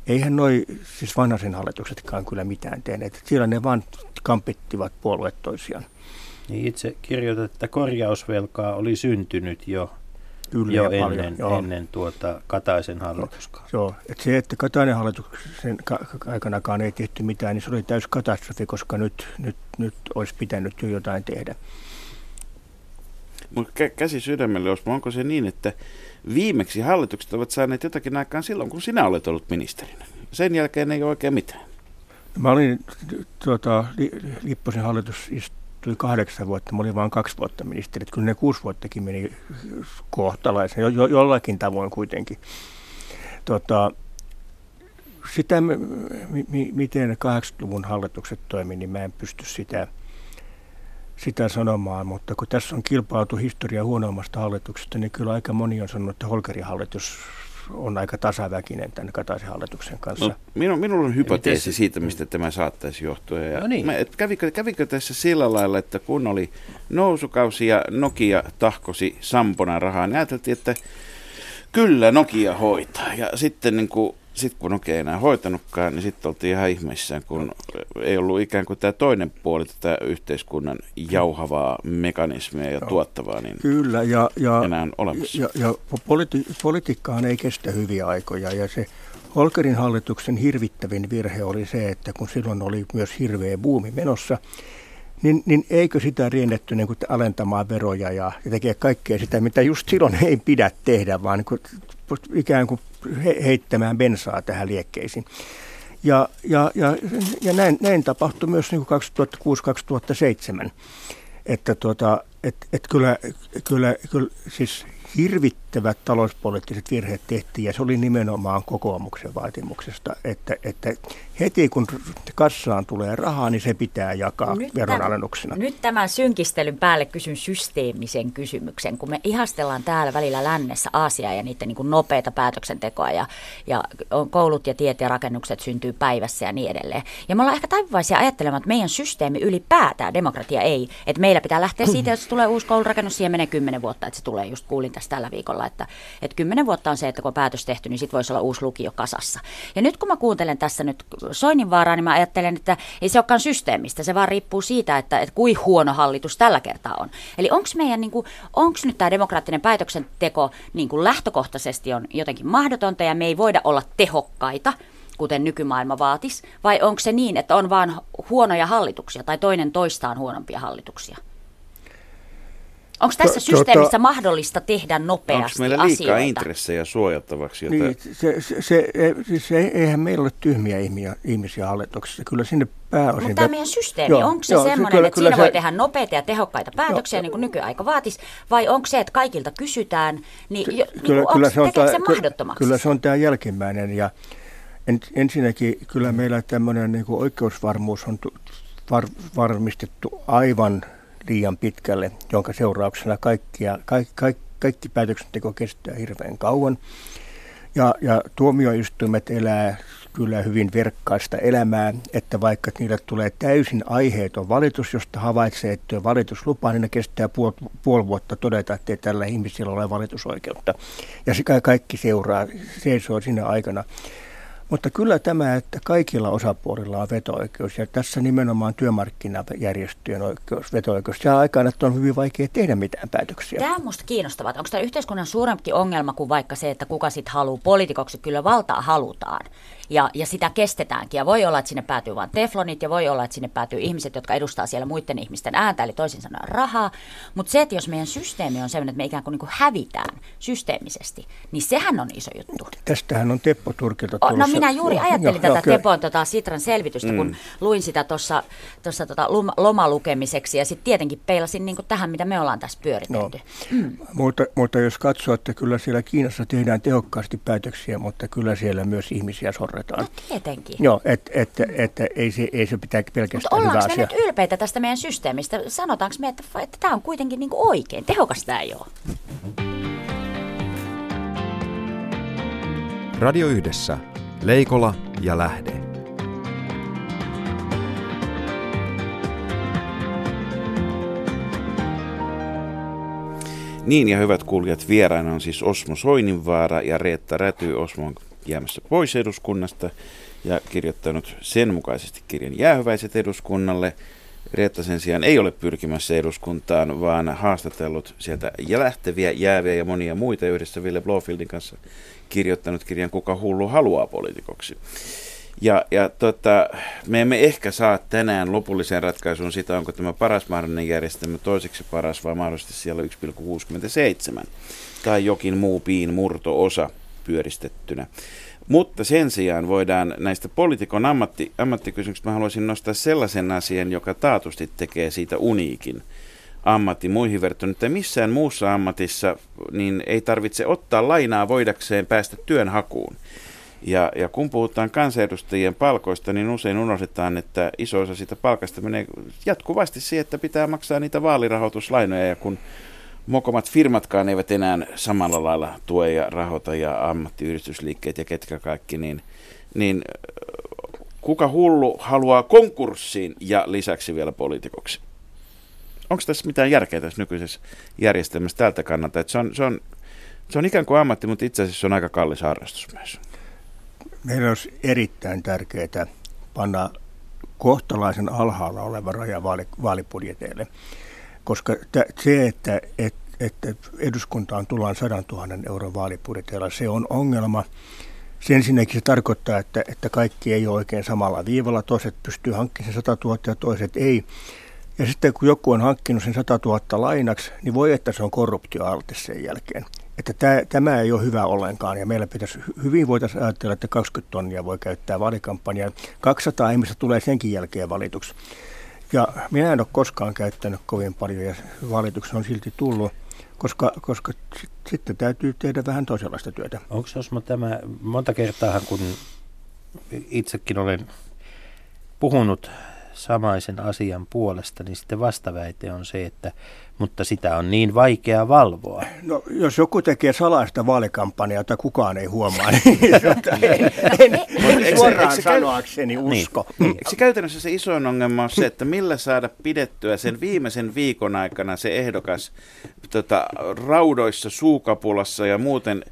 eihän noi, siis vanhaisen hallituksetkaan kyllä mitään tehneet. Siellä ne vaan kampittivat puolueet toisiaan. Niin itse kirjoitat, että korjausvelkaa oli syntynyt jo Kyllä jo ennen, paljon, joo. ennen tuota Kataisen hallituskautta. Joo, että se, että Katainen hallituksen aikanakaan ei tehty mitään, niin se oli täys katastrofi, koska nyt, nyt, nyt olisi pitänyt jo jotain tehdä. Mutta käsi sydämelle, jos onko se niin, että viimeksi hallitukset ovat saaneet jotakin aikaan silloin, kun sinä olet ollut ministerinä? Sen jälkeen ei ole oikein mitään. Mä olin tuota, Lipposen hallitus tuli kahdeksan vuotta, mä olin vain kaksi vuotta ministeri. Kyllä ne kuusi vuottakin meni kohtalaisen, jo, jo, jollakin tavoin kuitenkin. Tota, sitä, mi, miten 80-luvun hallitukset toimivat, niin mä en pysty sitä, sitä sanomaan, mutta kun tässä on kilpailtu historia huonoimmasta hallituksesta, niin kyllä aika moni on sanonut, että Holkerin hallitus on aika tasaväkinen tämän Kataisen hallituksen kanssa. No, minu, minulla on hypoteesi siitä, mistä tämä saattaisi johtua. Ja no niin. mä, et kävikö, kävikö tässä sillä lailla, että kun oli nousukausi ja Nokia tahkosi Sampona rahaa, niin ajateltiin, että kyllä Nokia hoitaa. Ja sitten niin kuin sitten kun ei enää hoitanutkaan, niin sitten oltiin ihan ihmeissään, kun ei ollut ikään kuin tämä toinen puoli tätä yhteiskunnan jauhavaa mekanismia ja tuottavaa, niin Kyllä, ja, ja, enää olemassa. Ja, ja politi- politiikkaan ei kestä hyviä aikoja, ja se Holkerin hallituksen hirvittävin virhe oli se, että kun silloin oli myös hirveä buumi menossa, niin, niin eikö sitä riennetty niin kuin alentamaan veroja ja, ja tekee kaikkea sitä, mitä just silloin ei pidä tehdä, vaan niin kuin, ikään kuin he, heittämään bensaa tähän liekkeisiin. Ja, ja, ja, ja näin, näin tapahtui myös niin 2006-2007. Että tuota, et, et kyllä, kyllä, kyllä siis hirvittävät talouspoliittiset virheet tehtiin ja se oli nimenomaan kokoomuksen vaatimuksesta, että, että heti kun kassaan tulee rahaa, niin se pitää jakaa nyt veronalennuksena. Tämän, nyt tämän synkistelyn päälle kysyn systeemisen kysymyksen, kun me ihastellaan täällä välillä lännessä Aasiaa ja niiden niin kuin nopeita päätöksentekoa ja, ja koulut ja tiet ja rakennukset syntyy päivässä ja niin edelleen. Ja me ollaan ehkä taipuvaisia ajattelemaan, että meidän systeemi ylipäätään, demokratia ei, että meillä pitää lähteä siitä, että tulee uusi koulurakennus, siihen menee kymmenen vuotta, että se tulee, just kuulin tästä tällä viikolla, että, että kymmenen vuotta on se, että kun on päätös tehty, niin sitten voisi olla uusi lukio kasassa. Ja nyt kun mä kuuntelen tässä nyt Soininvaaraa, niin mä ajattelen, että ei se olekaan systeemistä, se vaan riippuu siitä, että, että kuin huono hallitus tällä kertaa on. Eli onko meidän, niin onko nyt tämä demokraattinen päätöksenteko niin kuin lähtökohtaisesti on jotenkin mahdotonta ja me ei voida olla tehokkaita, kuten nykymaailma vaatisi, vai onko se niin, että on vain huonoja hallituksia tai toinen toistaan huonompia hallituksia? Onko tässä systeemissä tota, mahdollista tehdä nopeasti Onko meillä liikaa asioita? intressejä suojattavaksi? Jota... Niin, se, se, se, siis eihän meillä ole tyhmiä ihmisiä, ihmisiä hallituksessa. Kyllä sinne pääosin... Mutta tämä meidän systeemi, joo, onko se joo, semmoinen, kyllä, että kyllä siinä se... voi tehdä nopeita ja tehokkaita päätöksiä, joo, niin kuin nykyaika vaatisi, vai onko se, että kaikilta kysytään, niin, jo, niin kyllä, niin kyllä se on tämä, se mahdottomaksi? Kyllä se on tämä jälkimmäinen, ja en, ensinnäkin kyllä meillä tämmöinen niin oikeusvarmuus on var, varmistettu aivan liian pitkälle, jonka seurauksena kaikkia, kaikki, kaikki, kaikki päätöksenteko kestää hirveän kauan. Ja, ja tuomioistuimet elää kyllä hyvin verkkaista elämää, että vaikka niille tulee täysin aiheeton valitus, josta havaitsee, että valituslupa, niin ne kestää puol, puoli vuotta todeta, että ei tällä ihmisillä ole valitusoikeutta. Ja se kaikki seuraa, seisoo siinä aikana. Mutta kyllä tämä, että kaikilla osapuolilla on veto-oikeus ja tässä nimenomaan työmarkkinajärjestöjen oikeus, veto-oikeus, se aikana, että on hyvin vaikea tehdä mitään päätöksiä. Tämä on minusta kiinnostavaa. Onko tämä yhteiskunnan suurempi ongelma kuin vaikka se, että kuka sitten haluaa poliitikoksi? Kyllä valtaa halutaan ja, ja sitä kestetäänkin. Ja voi olla, että sinne päätyy vain teflonit ja voi olla, että sinne päätyy ihmiset, jotka edustaa siellä muiden ihmisten ääntä, eli toisin sanoen rahaa. Mutta se, että jos meidän systeemi on sellainen, että me ikään kuin, niin kuin hävitään systeemisesti, niin sehän on iso juttu. Tästähän on Teppo Turkilta tullut. No minä juuri ajattelin joo, tätä joo, Tepon tota, Sitran selvitystä, mm. kun luin sitä tuossa tota, lomalukemiseksi ja sitten tietenkin peilasin niin kuin tähän, mitä me ollaan tässä pyöritelty. No. Mm. Mutta, mutta jos katsoo, että kyllä siellä Kiinassa tehdään tehokkaasti päätöksiä, mutta kyllä siellä myös ihmisiä sorretaan seurataan. No tietenkin. Joo, että et, et, et, ei, se, ei se pitää pelkästään Mutta ollaanko me asia. nyt ylpeitä tästä meidän systeemistä? Sanotaanko me, että, että tämä on kuitenkin niin kuin oikein? Tehokas tämä ei ole. Radio Yhdessä. Leikola ja Lähde. Niin ja hyvät kuulijat, vieraina on siis Osmo Soininvaara ja Reetta Räty. Osmo on jäämässä pois eduskunnasta ja kirjoittanut sen mukaisesti kirjan Jäähyväiset eduskunnalle. Reetta sen sijaan ei ole pyrkimässä eduskuntaan, vaan haastatellut sieltä lähteviä, jääviä ja monia muita yhdessä Ville Blofieldin kanssa kirjoittanut kirjan Kuka hullu haluaa poliitikoksi. Ja, ja tota, me emme ehkä saa tänään lopulliseen ratkaisuun sitä, onko tämä paras mahdollinen järjestelmä toiseksi paras vai mahdollisesti siellä 1,67 tai jokin muu piin murto-osa pyöristettynä. Mutta sen sijaan voidaan näistä poliitikon ammatti, ammattikysymyksistä, mä haluaisin nostaa sellaisen asian, joka taatusti tekee siitä uniikin ammatti muihin verrattuna, että missään muussa ammatissa niin ei tarvitse ottaa lainaa voidakseen päästä työnhakuun. Ja, ja kun puhutaan kansanedustajien palkoista, niin usein unohdetaan, että iso osa siitä palkasta menee jatkuvasti siihen, että pitää maksaa niitä vaalirahoituslainoja. Ja kun mokomat firmatkaan eivät enää samalla lailla tue ja rahoita ja ammattiyhdistysliikkeet ja ketkä kaikki, niin, niin kuka hullu haluaa konkurssiin ja lisäksi vielä poliitikoksi? Onko tässä mitään järkeä tässä nykyisessä järjestelmässä tältä kannalta? Se, on, se, on, se on ikään kuin ammatti, mutta itse asiassa se on aika kallis harrastus myös. Meillä olisi erittäin tärkeää panna kohtalaisen alhaalla oleva raja vaali, koska se, että, että, eduskuntaan tullaan 100 000 euron vaalibudjetilla, se on ongelma. Sen ensinnäkin se tarkoittaa, että, että kaikki ei ole oikein samalla viivalla. Toiset pystyy hankkimaan 100 000 ja toiset ei. Ja sitten kun joku on hankkinut sen 100 000 lainaksi, niin voi että se on korruptioalte sen jälkeen. Että tämä, tämä ei ole hyvä ollenkaan ja meillä pitäisi hyvin voitaisiin ajatella, että 20 tonnia voi käyttää vaalikampanjaan. 200 ihmistä tulee senkin jälkeen valituksi. Ja minä en ole koskaan käyttänyt kovin paljon ja valituksia on silti tullut, koska, koska sit, sitten täytyy tehdä vähän toisenlaista työtä. Onko Osmo tämä, monta kertaa kun itsekin olen puhunut samaisen asian puolesta, niin sitten vastaväite on se, että mutta sitä on niin vaikea valvoa. No, jos joku tekee salaista vaalikampanjaa, jota kukaan ei huomaa, niin en, en, en suoraan se, sanoakseni niin. usko. Niin. Eikö se käytännössä se isoin ongelma on se, että millä saada pidettyä sen viimeisen viikon aikana se ehdokas tota, raudoissa, suukapulassa ja muuten –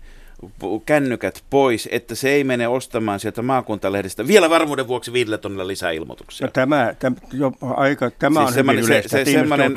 kännykät pois, että se ei mene ostamaan sieltä maakuntalehdestä vielä varmuuden vuoksi viidellä tonnilla lisää ilmoituksia. No tämä, tämä, jo aika, tämä siis on hyvin yleistä, se, se, semmoinen,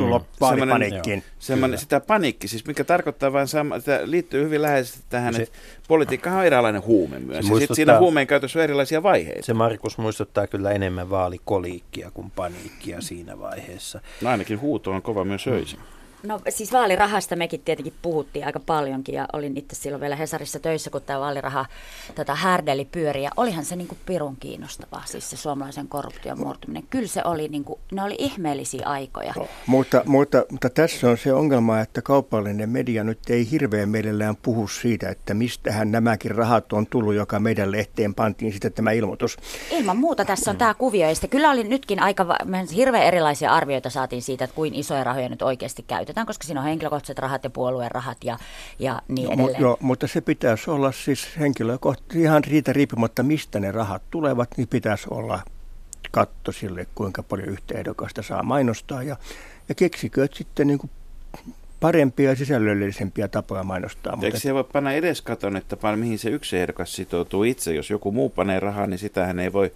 semmoinen, semmoinen, sitä paniikki, siis mikä tarkoittaa vain sama, että liittyy hyvin läheisesti tähän, se, että politiikka on eräänlainen huume myös. Ja sitten siinä huumeen käytössä on erilaisia vaiheita. Se Markus muistuttaa kyllä enemmän vaalikoliikkia kuin paniikkia siinä vaiheessa. No ainakin huuto on kova myös öisin. No siis vaalirahasta mekin tietenkin puhuttiin aika paljonkin ja olin itse silloin vielä Hesarissa töissä, kun tämä vaaliraha tota, härdeli pyöri ja olihan se niin kuin pirun kiinnostavaa, siis se suomalaisen korruption murtuminen. Kyllä se oli, niin kuin, ne oli ihmeellisiä aikoja. No, mutta, mutta, mutta tässä on se ongelma, että kaupallinen media nyt ei hirveän mielellään puhu siitä, että mistähän nämäkin rahat on tullut, joka meidän lehteen pantiin sitten tämä ilmoitus. Ilman muuta tässä on tämä kuvio ja kyllä oli nytkin aika, hirveän erilaisia arvioita saatiin siitä, että kuin isoja rahoja nyt oikeasti käytetään käytetään, koska siinä on henkilökohtaiset rahat ja puolueen rahat ja, ja niin no, edelleen. Joo, mutta se pitäisi olla siis henkilökohtaisesti ihan riitä riippumatta, mistä ne rahat tulevat, niin pitäisi olla katto sille, kuinka paljon yhteehdokasta saa mainostaa ja, ja keksikööt sitten niin kuin parempia ja sisällöllisempiä tapoja mainostaa. Eikö mutta... siellä voi panna edes katon, että mihin se yksi ehdokas sitoutuu itse? Jos joku muu panee rahaa, niin sitähän ei voi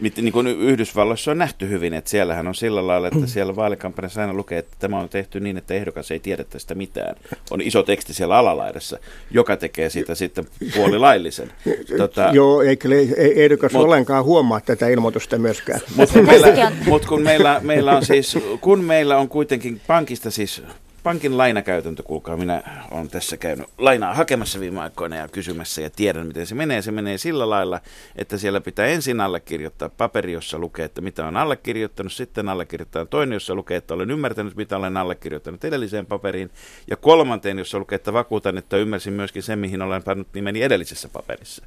niin kuin Yhdysvalloissa on nähty hyvin, että siellähän on sillä lailla, että siellä vaalikampanjassa aina lukee, että tämä on tehty niin, että ehdokas ei tiedä tästä mitään. On iso teksti siellä alalaidassa, joka tekee siitä sitten puolilaillisen. Tota, Joo, eikä ehdokas mut, ollenkaan huomaa tätä ilmoitusta myöskään. Mutta kun, meillä, mut kun meillä, meillä on siis, kun meillä on kuitenkin pankista siis pankin lainakäytäntö, kuulkaa, minä olen tässä käynyt lainaa hakemassa viime aikoina ja kysymässä ja tiedän, miten se menee. Se menee sillä lailla, että siellä pitää ensin allekirjoittaa paperi, jossa lukee, että mitä on allekirjoittanut, sitten allekirjoittaa toinen, jossa lukee, että olen ymmärtänyt, mitä olen allekirjoittanut edelliseen paperiin, ja kolmanteen, jossa lukee, että vakuutan, että ymmärsin myöskin sen, mihin olen pannut nimeni edellisessä paperissa.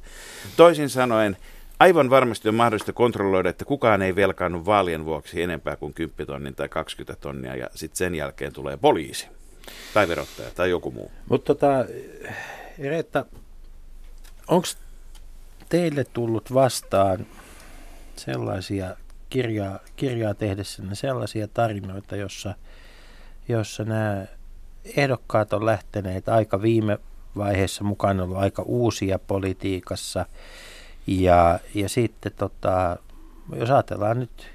Toisin sanoen, aivan varmasti on mahdollista kontrolloida, että kukaan ei velkaannut vaalien vuoksi enempää kuin 10 tonnin tai 20 tonnia ja sitten sen jälkeen tulee poliisi tai verottaja tai joku muu. Mutta tota, Reetta, onko teille tullut vastaan sellaisia kirjaa, kirjaa tehdessä sellaisia tarinoita, jossa, jossa nämä ehdokkaat on lähteneet aika viime vaiheessa mukaan ollut aika uusia politiikassa – ja, ja sitten tota, jos ajatellaan nyt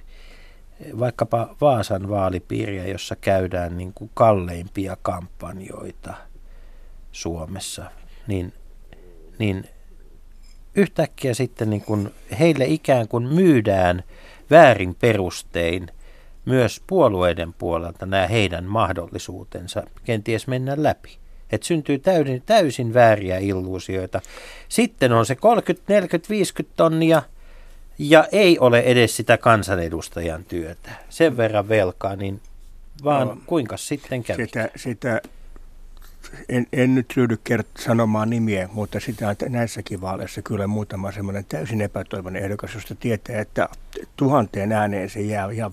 vaikkapa Vaasan vaalipiiriä, jossa käydään niin kuin kalleimpia kampanjoita Suomessa, niin, niin yhtäkkiä sitten niin kuin heille ikään kuin myydään väärin perustein myös puolueiden puolelta nämä heidän mahdollisuutensa kenties mennä läpi. Että syntyy täysin, täysin vääriä illuusioita. Sitten on se 30, 40, 50 tonnia ja ei ole edes sitä kansanedustajan työtä. Sen verran velkaa, niin vaan no, kuinka sitten käy? Sitä, sitä en, en nyt ryhdy kert- sanomaan nimiä, mutta sitä on näissäkin vaaleissa kyllä muutama semmoinen täysin epätoivoinen ehdokas, josta tietää, että tuhanteen ääneen se jää ja,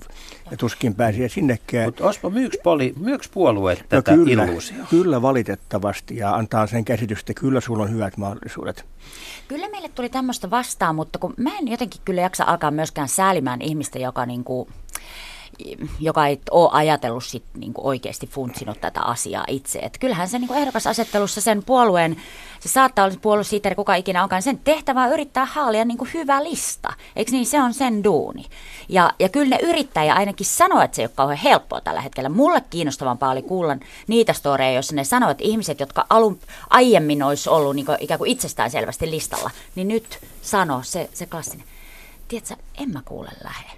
ja tuskin pääsee sinnekään. Mutta Osmo, myyks, poli, myyks puolueet no tätä kyllä, illuusiota? Kyllä valitettavasti ja antaa sen käsitystä, että kyllä sulla on hyvät mahdollisuudet. Kyllä meille tuli tämmöistä vastaan, mutta kun mä en jotenkin kyllä jaksa alkaa myöskään säälimään ihmistä, joka niinku, joka ei ole ajatellut sit niinku oikeasti funtsinut tätä asiaa itse. Et kyllähän se niinku ehdokasasettelussa sen puolueen, se saattaa olla puoluesihteeri, kuka ikinä onkaan, sen tehtävä on yrittää haalia niinku hyvä lista. Eikö niin? Se on sen duuni. Ja, ja kyllä ne yrittäjä ainakin sanoo, että se ei ole kauhean helppoa tällä hetkellä. Mulle kiinnostavampaa oli kuulla niitä storeja, joissa ne sanoo, että ihmiset, jotka alun, aiemmin olisi ollut niinku ikään kuin itsestään selvästi listalla, niin nyt sanoo se, se klassinen. Tiedätkö, en mä kuule lähe.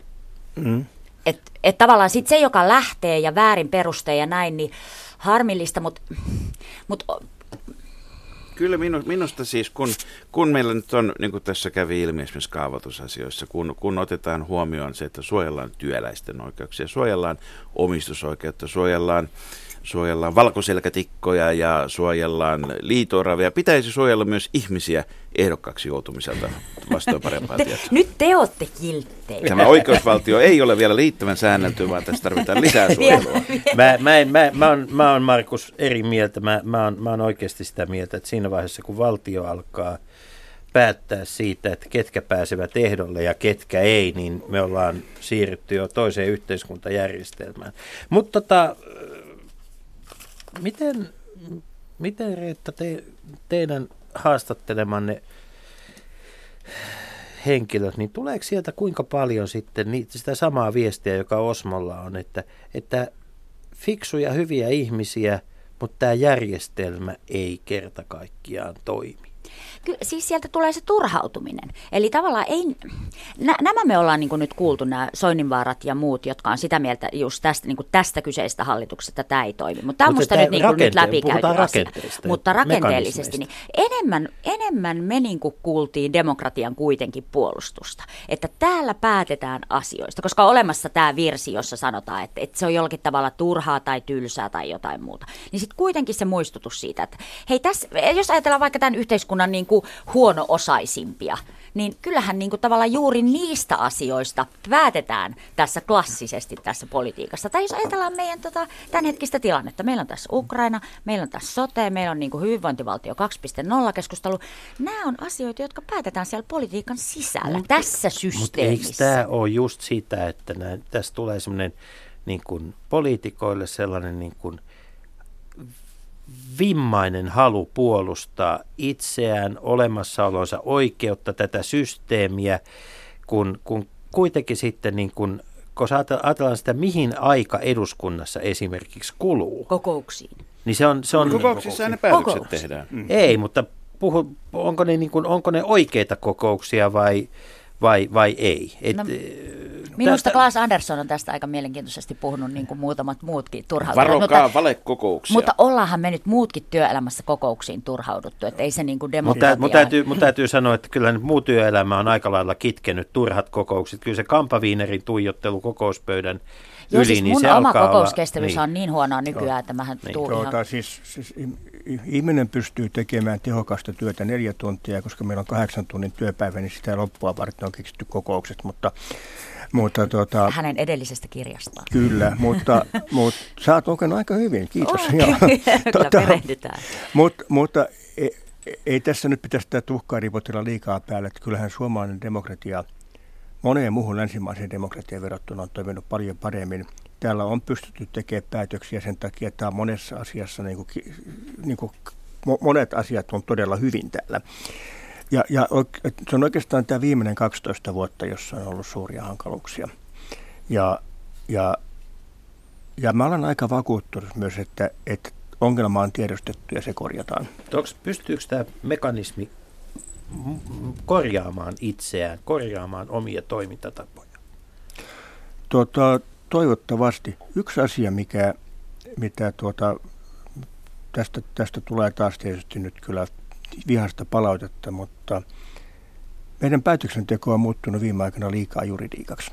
Mm. Et, et tavallaan sit se, joka lähtee ja väärin perustein ja näin, niin harmillista, mutta mut, Kyllä minu, minusta siis, kun, kun meillä nyt on, niin kuin tässä kävi ilmi esimerkiksi kaavoitusasioissa, kun, kun otetaan huomioon se, että suojellaan työläisten oikeuksia, suojellaan omistusoikeutta, suojellaan suojellaan valkoselkätikkoja ja suojellaan liitooravia. Pitäisi suojella myös ihmisiä ehdokkaksi joutumiselta vastoin parempaa te, tietoa. Nyt te olette kilttejä. Tämä oikeusvaltio ei ole vielä liittävän säännelty, vaan tässä tarvitaan lisää suojelua. Mä, mä, en, mä, mä, on, mä on Markus eri mieltä. Mä, mä, on, mä on oikeasti sitä mieltä, että siinä vaiheessa kun valtio alkaa päättää siitä, että ketkä pääsevät ehdolle ja ketkä ei, niin me ollaan siirrytty jo toiseen yhteiskuntajärjestelmään. Mutta tota, Miten, miten Reetta, te, teidän haastattelemanne henkilöt, niin tuleeko sieltä kuinka paljon sitten niitä, sitä samaa viestiä, joka Osmolla on, että, että fiksuja, hyviä ihmisiä, mutta tämä järjestelmä ei kerta kaikkiaan toimi? Ky- siis sieltä tulee se turhautuminen. Eli tavallaan ei, nä- nämä me ollaan niin nyt kuultu, nämä Soininvaarat ja muut, jotka on sitä mieltä just tästä, niin tästä kyseistä hallituksesta, että tämä ei toimi. Mutta tämä on minusta nyt, niin nyt läpikäyty asia. Mutta rakenteellisesti, niin enemmän, enemmän me niin kuultiin demokratian kuitenkin puolustusta. Että täällä päätetään asioista, koska on olemassa tämä virsi, jossa sanotaan, että, että se on jollakin tavalla turhaa tai tylsää tai jotain muuta. Niin sitten kuitenkin se muistutus siitä, että hei tässä, jos ajatellaan vaikka tämän yhteiskunnan niin kuin huono-osaisimpia, niin kyllähän niin kuin tavallaan juuri niistä asioista päätetään tässä klassisesti tässä politiikassa. Tai jos ajatellaan meidän tota, tämänhetkistä tilannetta, meillä on tässä Ukraina, meillä on tässä sote, meillä on niin kuin hyvinvointivaltio 2.0 keskustelu. Nämä on asioita, jotka päätetään siellä politiikan sisällä, mut, tässä systeemissä. Mutta tämä ole just sitä, että nää, tässä tulee semmoinen niin kuin poliitikoille sellainen niin kuin – vimmainen halu puolustaa itseään, olemassaolonsa oikeutta, tätä systeemiä, kun, kun kuitenkin sitten niin kun, kun ajatellaan sitä, mihin aika eduskunnassa esimerkiksi kuluu. Kokouksiin. Niin se on, se on, Kokouksissa ne päätökset Kokous. tehdään. Mm. Ei, mutta puhu, onko, ne niin kuin, onko ne oikeita kokouksia vai, vai, vai ei? Et, no, Minusta Klaas Andersson on tästä aika mielenkiintoisesti puhunut niin kuin muutamat muutkin turhautuneet. Varokaa mutta, valekokouksia. Mutta ollaanhan me nyt muutkin työelämässä kokouksiin turhauduttu, että ei se niin kuin demokratia... Mutta täytyy, mut täytyy sanoa, että kyllä muu työelämä on aika lailla kitkenyt turhat kokoukset. Kyllä se kampaviinerin tuijottelu kokouspöydän Joo, yli, siis niin mun se oma kokouskestävyys niin. on niin huonoa nykyään, että mähän niin. tuota, siis, siis, ihminen pystyy tekemään tehokasta työtä neljä tuntia, koska meillä on kahdeksan tunnin työpäivä, niin sitä loppua varten on keksitty kokoukset, mutta mutta, tuota, Hänen edellisestä kirjastaan. Kyllä, mutta, mutta sä oot lukenut aika hyvin, kiitos. Oh, Joo. kyllä tuota, Mutta, mutta ei, ei tässä nyt pitäisi sitä tuhkaa ripotella liikaa päälle, että kyllähän suomalainen demokratia moneen muuhun länsimaiseen demokratiaan verrattuna on toiminut paljon paremmin. Täällä on pystytty tekemään päätöksiä sen takia, että on monessa asiassa, niin kuin, niin kuin, monet asiat on todella hyvin täällä. Ja, ja se on oikeastaan tämä viimeinen 12 vuotta, jossa on ollut suuria hankaluuksia. Ja, ja, ja mä olen aika vakuuttunut myös, että, että ongelma on tiedostettu ja se korjataan. Pystyykö tämä mekanismi korjaamaan itseään, korjaamaan omia toimintatapoja? Tuota, toivottavasti. Yksi asia, mikä, mitä tuota, tästä, tästä tulee taas tietysti nyt kyllä vihasta palautetta, mutta meidän päätöksenteko on muuttunut viime aikoina liikaa juridiikaksi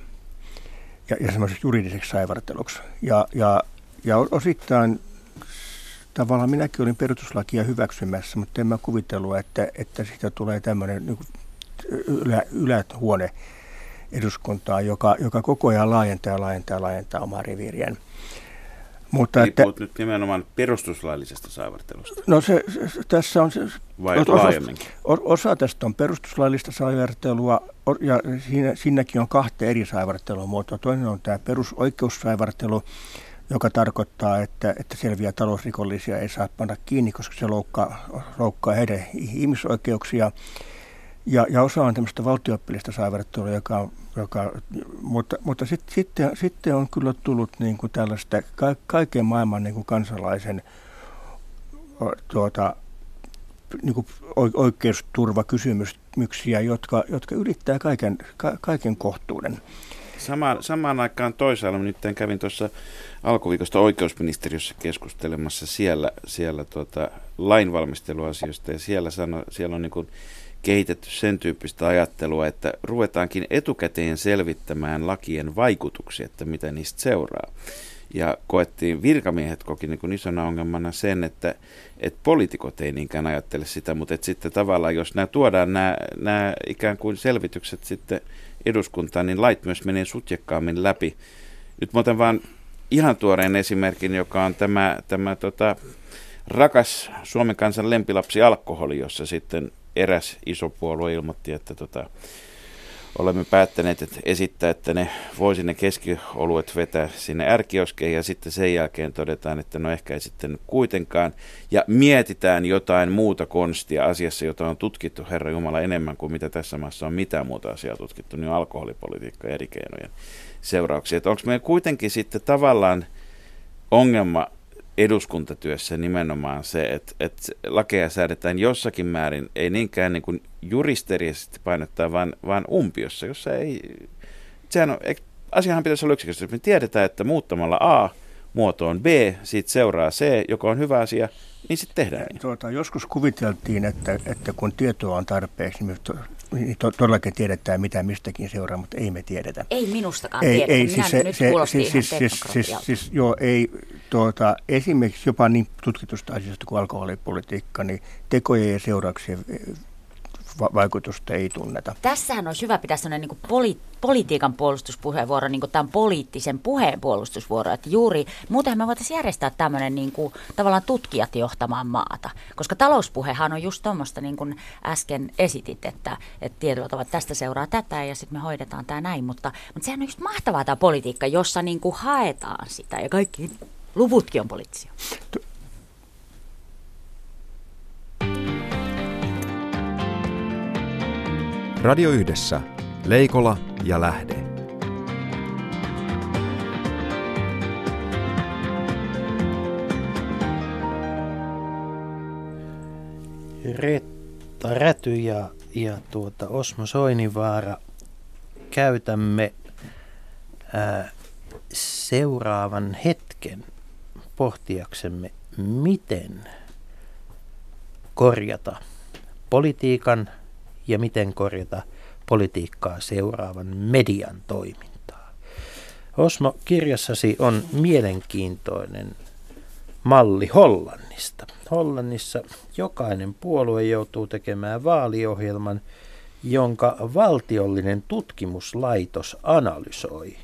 ja, ja semmoiseksi juridiseksi saivarteluksi. Ja, ja, ja osittain tavallaan minäkin olin perustuslakia hyväksymässä, mutta en mä kuvitellut, että, että siitä tulee tämmöinen niin ylä, ylähuone eduskuntaa, joka, joka koko ajan laajentaa ja laajentaa ja laajentaa omaa reviiriään. Mutta niin että, nyt nimenomaan perustuslaillisesta saivartelusta. No se, se tässä on... Se, Vai osa? Osa tästä on perustuslaillista saivartelua ja siinä, siinäkin on kahta eri saivartelua muotoa. Toinen on tämä perusoikeussaivartelu, joka tarkoittaa, että, että selviä talousrikollisia ei saa panna kiinni, koska se loukkaa, loukkaa heidän ihmisoikeuksia. Ja, ja osa on tämmöistä valtioppilista saivartelua, joka, joka, mutta, mutta sit, sitten, sitten on kyllä tullut niin kuin tällaista ka, kaiken maailman niin kuin kansalaisen tuota, niin kuin oikeusturvakysymyksiä, jotka, jotka ylittää kaiken, ka, kaiken kohtuuden. Samaan, samaan aikaan toisaalla, nyt kävin tuossa alkuviikosta oikeusministeriössä keskustelemassa siellä, siellä tuota, lainvalmisteluasioista ja siellä, sano, siellä on niin kuin kehitetty sen tyyppistä ajattelua, että ruvetaankin etukäteen selvittämään lakien vaikutuksia, että mitä niistä seuraa. Ja koettiin, virkamiehet koki niin kuin isona ongelmana sen, että, että poliitikot ei niinkään ajattele sitä, mutta että sitten tavallaan, jos nämä tuodaan nämä, nämä ikään kuin selvitykset sitten eduskuntaan, niin lait myös menee sutjakkaammin läpi. Nyt mä otan vaan ihan tuoreen esimerkin, joka on tämä, tämä tota, rakas Suomen kansan lempilapsi alkoholi, jossa sitten eräs iso puolue ilmoitti, että tota, olemme päättäneet että esittää, että ne voisi ne keskioluet vetää sinne ärkioskeihin ja sitten sen jälkeen todetaan, että no ehkä ei sitten kuitenkaan. Ja mietitään jotain muuta konstia asiassa, jota on tutkittu Herra Jumala enemmän kuin mitä tässä maassa on mitään muuta asiaa tutkittu, niin alkoholipolitiikka ja eri keinojen seurauksia. Onko meillä kuitenkin sitten tavallaan ongelma eduskuntatyössä nimenomaan se, että, että lakeja säädetään jossakin määrin, ei niinkään niin kuin juristeriisesti painottaa, vaan, vaan umpiossa, jossa ei... Sehän on, asiahan pitäisi olla yksinkertaisesti. Me tiedetään, että muuttamalla A muotoon B, siitä seuraa C, joka on hyvä asia, niin sitten tehdään niin. Tuota, joskus kuviteltiin, että, että kun tietoa on tarpeeksi, niin, to, niin to, todellakin tiedetään, mitä mistäkin seuraa, mutta ei me tiedetä. Ei minustakaan ei, tiedetä. Ei, Minä siis se, nyt se, siis, siis, siis, siis, siis, joo, ei, tuota, esimerkiksi jopa niin tutkitusta asiasta kuin alkoholipolitiikka, niin tekojen ja seurauksien va- vaikutusta ei tunneta. Tässähän olisi hyvä pitää sellainen niin poli- politiikan puolustuspuheenvuoro, niin kuin tämän poliittisen puheen puolustusvuoro. Että juuri, muutenhan me voitaisiin järjestää tämmöinen niin kuin, tavallaan tutkijat johtamaan maata. Koska talouspuhehan on just tuommoista, niin kuin äsken esitit, että, että tietyllä ovat tästä seuraa tätä ja sitten me hoidetaan tämä näin. Mutta, mutta sehän on just mahtavaa tämä politiikka, jossa niin kuin haetaan sitä ja kaikki luvutkin on poliittisia. Radio Yhdessä. Leikola ja Lähde. Retta Räty ja, ja tuota Osmo Soinivaara käytämme ää, seuraavan hetken pohtiaksemme, miten korjata politiikan – ja miten korjata politiikkaa seuraavan median toimintaa. Osmo, kirjassasi on mielenkiintoinen malli Hollannista. Hollannissa jokainen puolue joutuu tekemään vaaliohjelman, jonka valtiollinen tutkimuslaitos analysoi.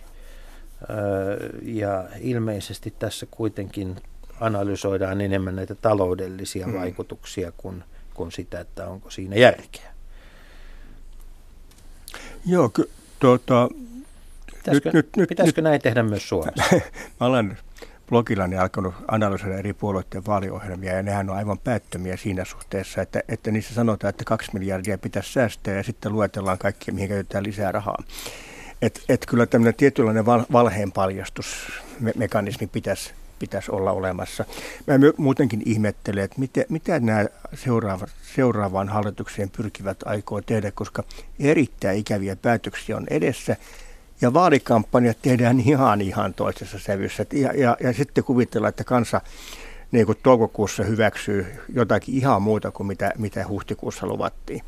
Ja ilmeisesti tässä kuitenkin analysoidaan enemmän näitä taloudellisia mm. vaikutuksia kuin, kuin sitä, että onko siinä järkeä. Joo, ky, tuota, pitäisikö, nyt, nyt, pitäisikö nyt, näin tehdä myös Suomessa? Mä olen blogillani alkanut analysoida eri puolueiden vaaliohjelmia ja nehän on aivan päättömiä siinä suhteessa, että, että niissä sanotaan, että kaksi miljardia pitäisi säästää ja sitten luetellaan kaikki, mihin käytetään lisää rahaa. Et, et kyllä tämmöinen tietynlainen val, valheen paljastusmekanismi pitäisi pitäisi olla olemassa. Mä muutenkin ihmettelen, että mitä, mitä nämä seuraavat, seuraavaan hallitukseen pyrkivät aikoo tehdä, koska erittäin ikäviä päätöksiä on edessä. Ja vaalikampanjat tehdään ihan ihan toisessa sävyssä. Ja, ja, ja sitten kuvitellaan, että kansa niin kuin toukokuussa hyväksyy jotakin ihan muuta kuin mitä, mitä huhtikuussa luvattiin.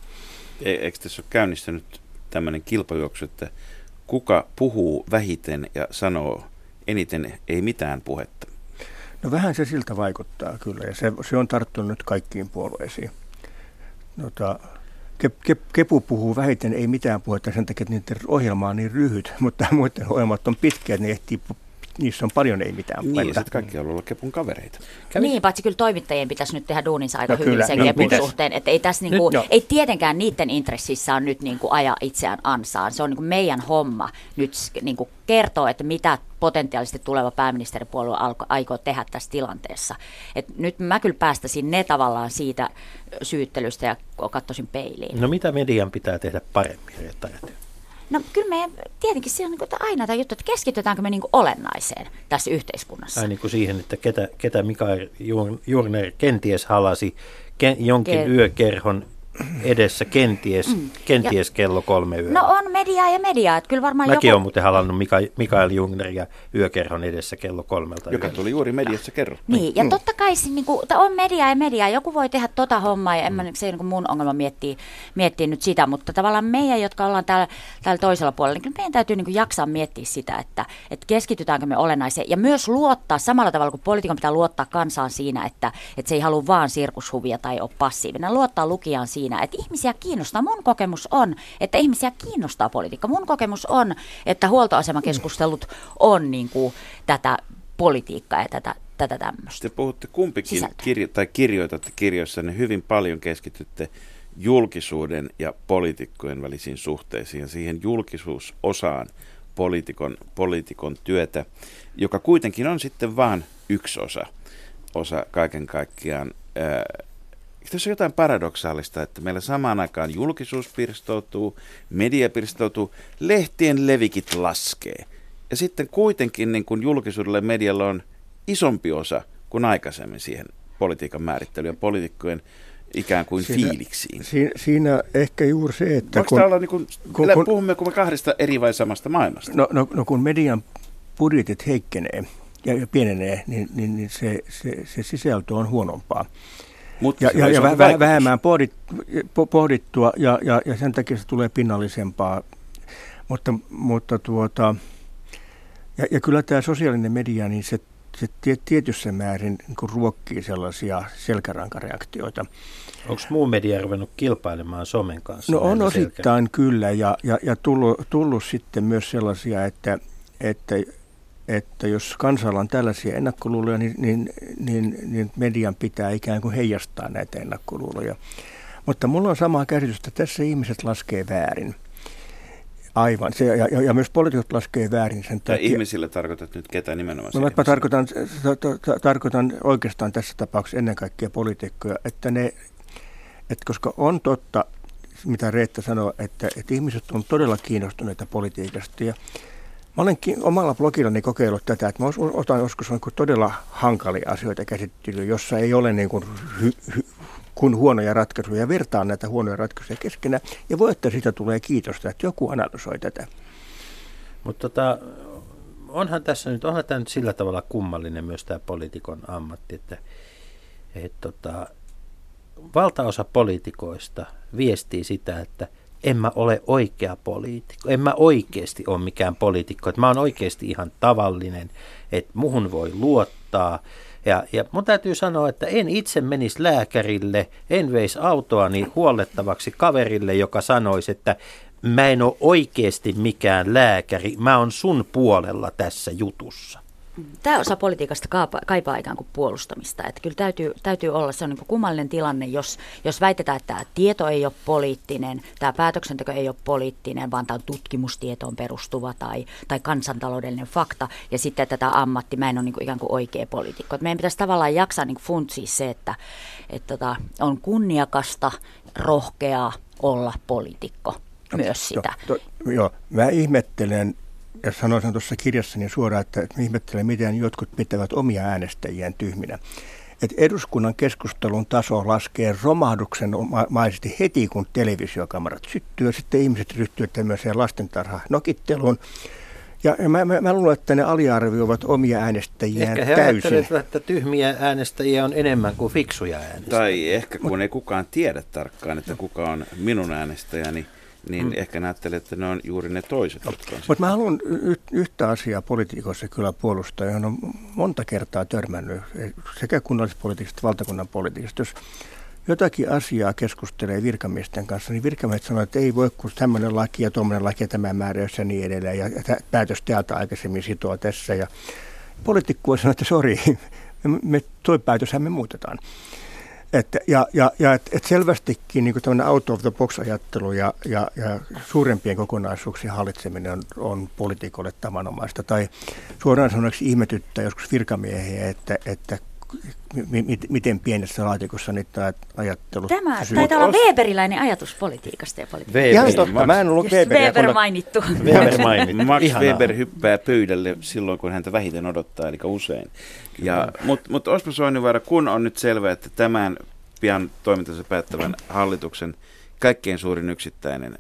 E, eikö tässä ole käynnistynyt tämmöinen kilpajuoksu, että kuka puhuu vähiten ja sanoo eniten ei mitään puhetta? No vähän se siltä vaikuttaa kyllä ja se, se on tarttunut kaikkiin puolueisiin. Nota, ke, ke, Kepu puhuu vähiten, ei mitään puhetta sen takia, että niiden ohjelma on niin lyhyt, mutta muiden ohjelmat on pitkiä, että ne ehtii niissä on paljon ei mitään Niin, ja kaikki on ollut Kepun kavereita. Kävi... Niin, paitsi kyllä toimittajien pitäisi nyt tehdä duuninsa aika no, hyvin kyllä, sen no, Kepun pitäisi. suhteen. Että ei, tässä niinku, no. ei tietenkään niiden intressissä on nyt niinku ajaa itseään ansaan. Se on niinku meidän homma nyt niinku kertoa, että mitä potentiaalisesti tuleva pääministeripuolue alko, aikoo tehdä tässä tilanteessa. Et nyt mä kyllä päästäisin ne tavallaan siitä syyttelystä ja katsoisin peiliin. No mitä median pitää tehdä paremmin, että No kyllä me tietenkin se on niin aina tämä juttu, että keskitytäänkö me niin olennaiseen tässä yhteiskunnassa. Ai niin kuin siihen, että ketä, ketä Mikael Jurner kenties halasi ken, jonkin Ker- yökerhon edessä kenties, mm. kenties ja, kello kolme yöllä. No on mediaa ja mediaa. Että kyllä varmaan Mäkin joku... olen muuten halannut Mika, Mikael Jungneria yökerhon edessä kello kolmelta Joka yöllä. tuli juuri mediassa kerro. Niin, ja mm. totta kai se, niin kuin, on mediaa ja mediaa. Joku voi tehdä tota hommaa ja en mä, se ei niin mun ongelma miettiä, miettiä nyt sitä, mutta tavallaan meidän, jotka ollaan täällä, täällä toisella puolella, niin kyllä meidän täytyy niin kuin jaksaa miettiä sitä, että, että keskitytäänkö me olennaiseen ja myös luottaa samalla tavalla kuin poliitikon pitää luottaa kansaan siinä, että, että se ei halua vaan sirkushuvia tai ole passiivinen. Luottaa lukijaan siinä, että ihmisiä kiinnostaa. Mun kokemus on, että ihmisiä kiinnostaa politiikka. Mun kokemus on, että huoltoasemakeskustelut on niin kuin tätä politiikkaa ja tätä, tätä tämmöistä. Te puhutte kumpikin kirjo- tai kirjoitatte kirjoissanne hyvin paljon keskitytte julkisuuden ja poliitikkojen välisiin suhteisiin ja siihen julkisuusosaan poliitikon, poliitikon työtä, joka kuitenkin on sitten vain yksi osa, osa kaiken kaikkiaan. Ää, tässä on jotain paradoksaalista, että meillä samaan aikaan julkisuus pirstoutuu, media pirstoutuu, lehtien levikit laskee. Ja sitten kuitenkin niin kuin julkisuudella ja medialla on isompi osa kuin aikaisemmin siihen politiikan määrittelyyn ja poliitikkojen ikään kuin siinä, fiiliksiin. Siinä, siinä ehkä juuri se, että... Voiko kun, olla niin kuin, kun, kun, puhumme me kahdesta eri vai samasta maailmasta? No, no, no kun median budjetit heikkenee ja, ja pienenee, niin, niin, niin se, se, se sisältö on huonompaa. Mutta ja, ja, ja vä, vähemmän pohdit, pohdittua ja, ja, ja sen takia se tulee pinnallisempaa. Mutta, mutta tuota, ja, ja kyllä tämä sosiaalinen media, niin se, se tietyssä määrin niin ruokkii sellaisia selkärankareaktioita. Onko muu media ruvennut kilpailemaan somen kanssa? No on osittain selkä? kyllä ja, ja, ja tullut, tullut sitten myös sellaisia, että, että että jos kansalla on tällaisia ennakkoluuloja, niin, niin, niin, niin median pitää ikään kuin heijastaa näitä ennakkoluuloja. Mutta mulla on samaa käsitystä, että tässä ihmiset laskee väärin. Aivan. Se, ja, ja, ja myös poliitikot laskee väärin sen takia. ihmisillä tarkoitat nyt ketä nimenomaan? No, mä tarkoitan, tarkoitan oikeastaan tässä tapauksessa ennen kaikkea poliitikkoja, että ne, että koska on totta, mitä Reetta sanoi, että, että ihmiset on todella kiinnostuneita politiikasta ja Mä olen omalla blogillani kokeillut tätä, että mä otan joskus niin todella hankalia asioita käsittelyyn, jossa ei ole niin kuin hy, hy, kun huonoja ratkaisuja, vertaan näitä huonoja ratkaisuja keskenään, ja voi, että siitä tulee kiitosta, että joku analysoi tätä. Mutta tota, onhan tässä nyt, onhan tämä nyt sillä tavalla kummallinen myös tämä poliitikon ammatti, että et tota, valtaosa poliitikoista viestii sitä, että – en mä ole oikea poliitikko. En mä oikeasti ole mikään poliitikko. Että mä oon oikeasti ihan tavallinen, että muhun voi luottaa. Ja, ja mun täytyy sanoa, että en itse menisi lääkärille, en veisi autoani huollettavaksi kaverille, joka sanoisi, että mä en ole oikeasti mikään lääkäri, mä oon sun puolella tässä jutussa. Tämä osa politiikasta kaipaa, kaipaa ikään kuin puolustamista. Että kyllä täytyy, täytyy olla, se on niin kummallinen tilanne, jos, jos väitetään, että tämä tieto ei ole poliittinen, tämä päätöksenteko ei ole poliittinen, vaan tämä on tutkimustietoon perustuva tai, tai kansantaloudellinen fakta. Ja sitten tätä ammatti, mä en ole niin kuin ikään kuin oikea poliitikko. Meidän pitäisi tavallaan jaksaa niin funtsia se, että, että tota, on kunniakasta, rohkeaa olla poliitikko myös sitä. Joo, to, joo, mä ihmettelen ja sanoin sen tuossa kirjassani suoraan, että ihmettelen, miten jotkut pitävät omia äänestäjiään tyhminä. Että eduskunnan keskustelun taso laskee romahduksen maisesti heti, kun televisiokamarat syttyy. Ja sitten ihmiset ryhtyvät tämmöiseen lastentarha nokitteluun. Ja mä, mä, mä luulen, että ne aliarvioivat omia äänestäjiään ehkä he täysin. että tyhmiä äänestäjiä on enemmän kuin fiksuja äänestäjiä. Tai ehkä kun ei kukaan tiedä tarkkaan, että kuka on minun äänestäjäni, niin mm. ehkä näyttelee, että ne on juuri ne toiset, on Mutta mä haluan y- yhtä asiaa politiikossa kyllä puolustaa, johon on monta kertaa törmännyt sekä kunnallispolitiikasta että valtakunnan politiikasta. Jos jotakin asiaa keskustelee virkamiesten kanssa, niin virkamiehet sanoo, että ei voi kun tämmöinen laki ja tuommoinen laki ja tämä määräys ja niin edelleen. Ja päätös täältä aikaisemmin sitoo tässä. Ja poliitikko sanoo, että sori, me, me, toi päätöshän me muutetaan. Että, ja ja, ja et, et selvästikin niin tämmöinen out of the box ajattelu ja, ja, ja suurempien kokonaisuuksien hallitseminen on, on poliitikolle tavanomaista. Tai suoraan sanoeksi ihmetyttää joskus virkamiehiä, että, että miten pienessä laatikossa niitä ajattelu Tämä syy. taitaa olla Weberiläinen ajatus politiikasta ja politiikasta. Ihan totta, mä en ollut Weber. Weber mainittu. Weber mainittu. Max Ihanaa. Weber hyppää pöydälle silloin, kun häntä vähiten odottaa, eli usein. Ja, Mutta mut Osmo Soinivaara, kun on nyt selvää, että tämän pian toimintansa päättävän hallituksen kaikkein suurin yksittäinen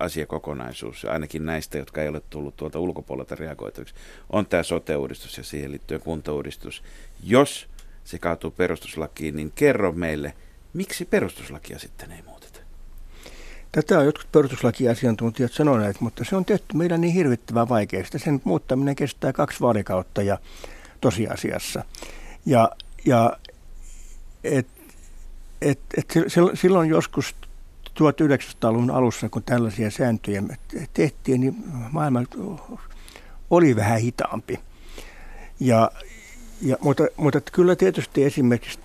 asiakokonaisuus, ainakin näistä, jotka ei ole tullut tuolta ulkopuolelta reagoitaviksi, on tämä sote-uudistus ja siihen liittyen kuntauudistus. Jos se kaatuu perustuslakiin, niin kerro meille, miksi perustuslakia sitten ei muuteta? Tätä on jotkut perustuslakiasiantuntijat sanoneet, mutta se on tehty meidän niin hirvittävän vaikeasta. Sen muuttaminen kestää kaksi vaalikautta ja tosiasiassa. Ja, ja et, et, et silloin joskus 1900-luvun alussa, kun tällaisia sääntöjä tehtiin, niin maailma oli vähän hitaampi. Ja, ja, mutta, mutta kyllä tietysti esimerkiksi,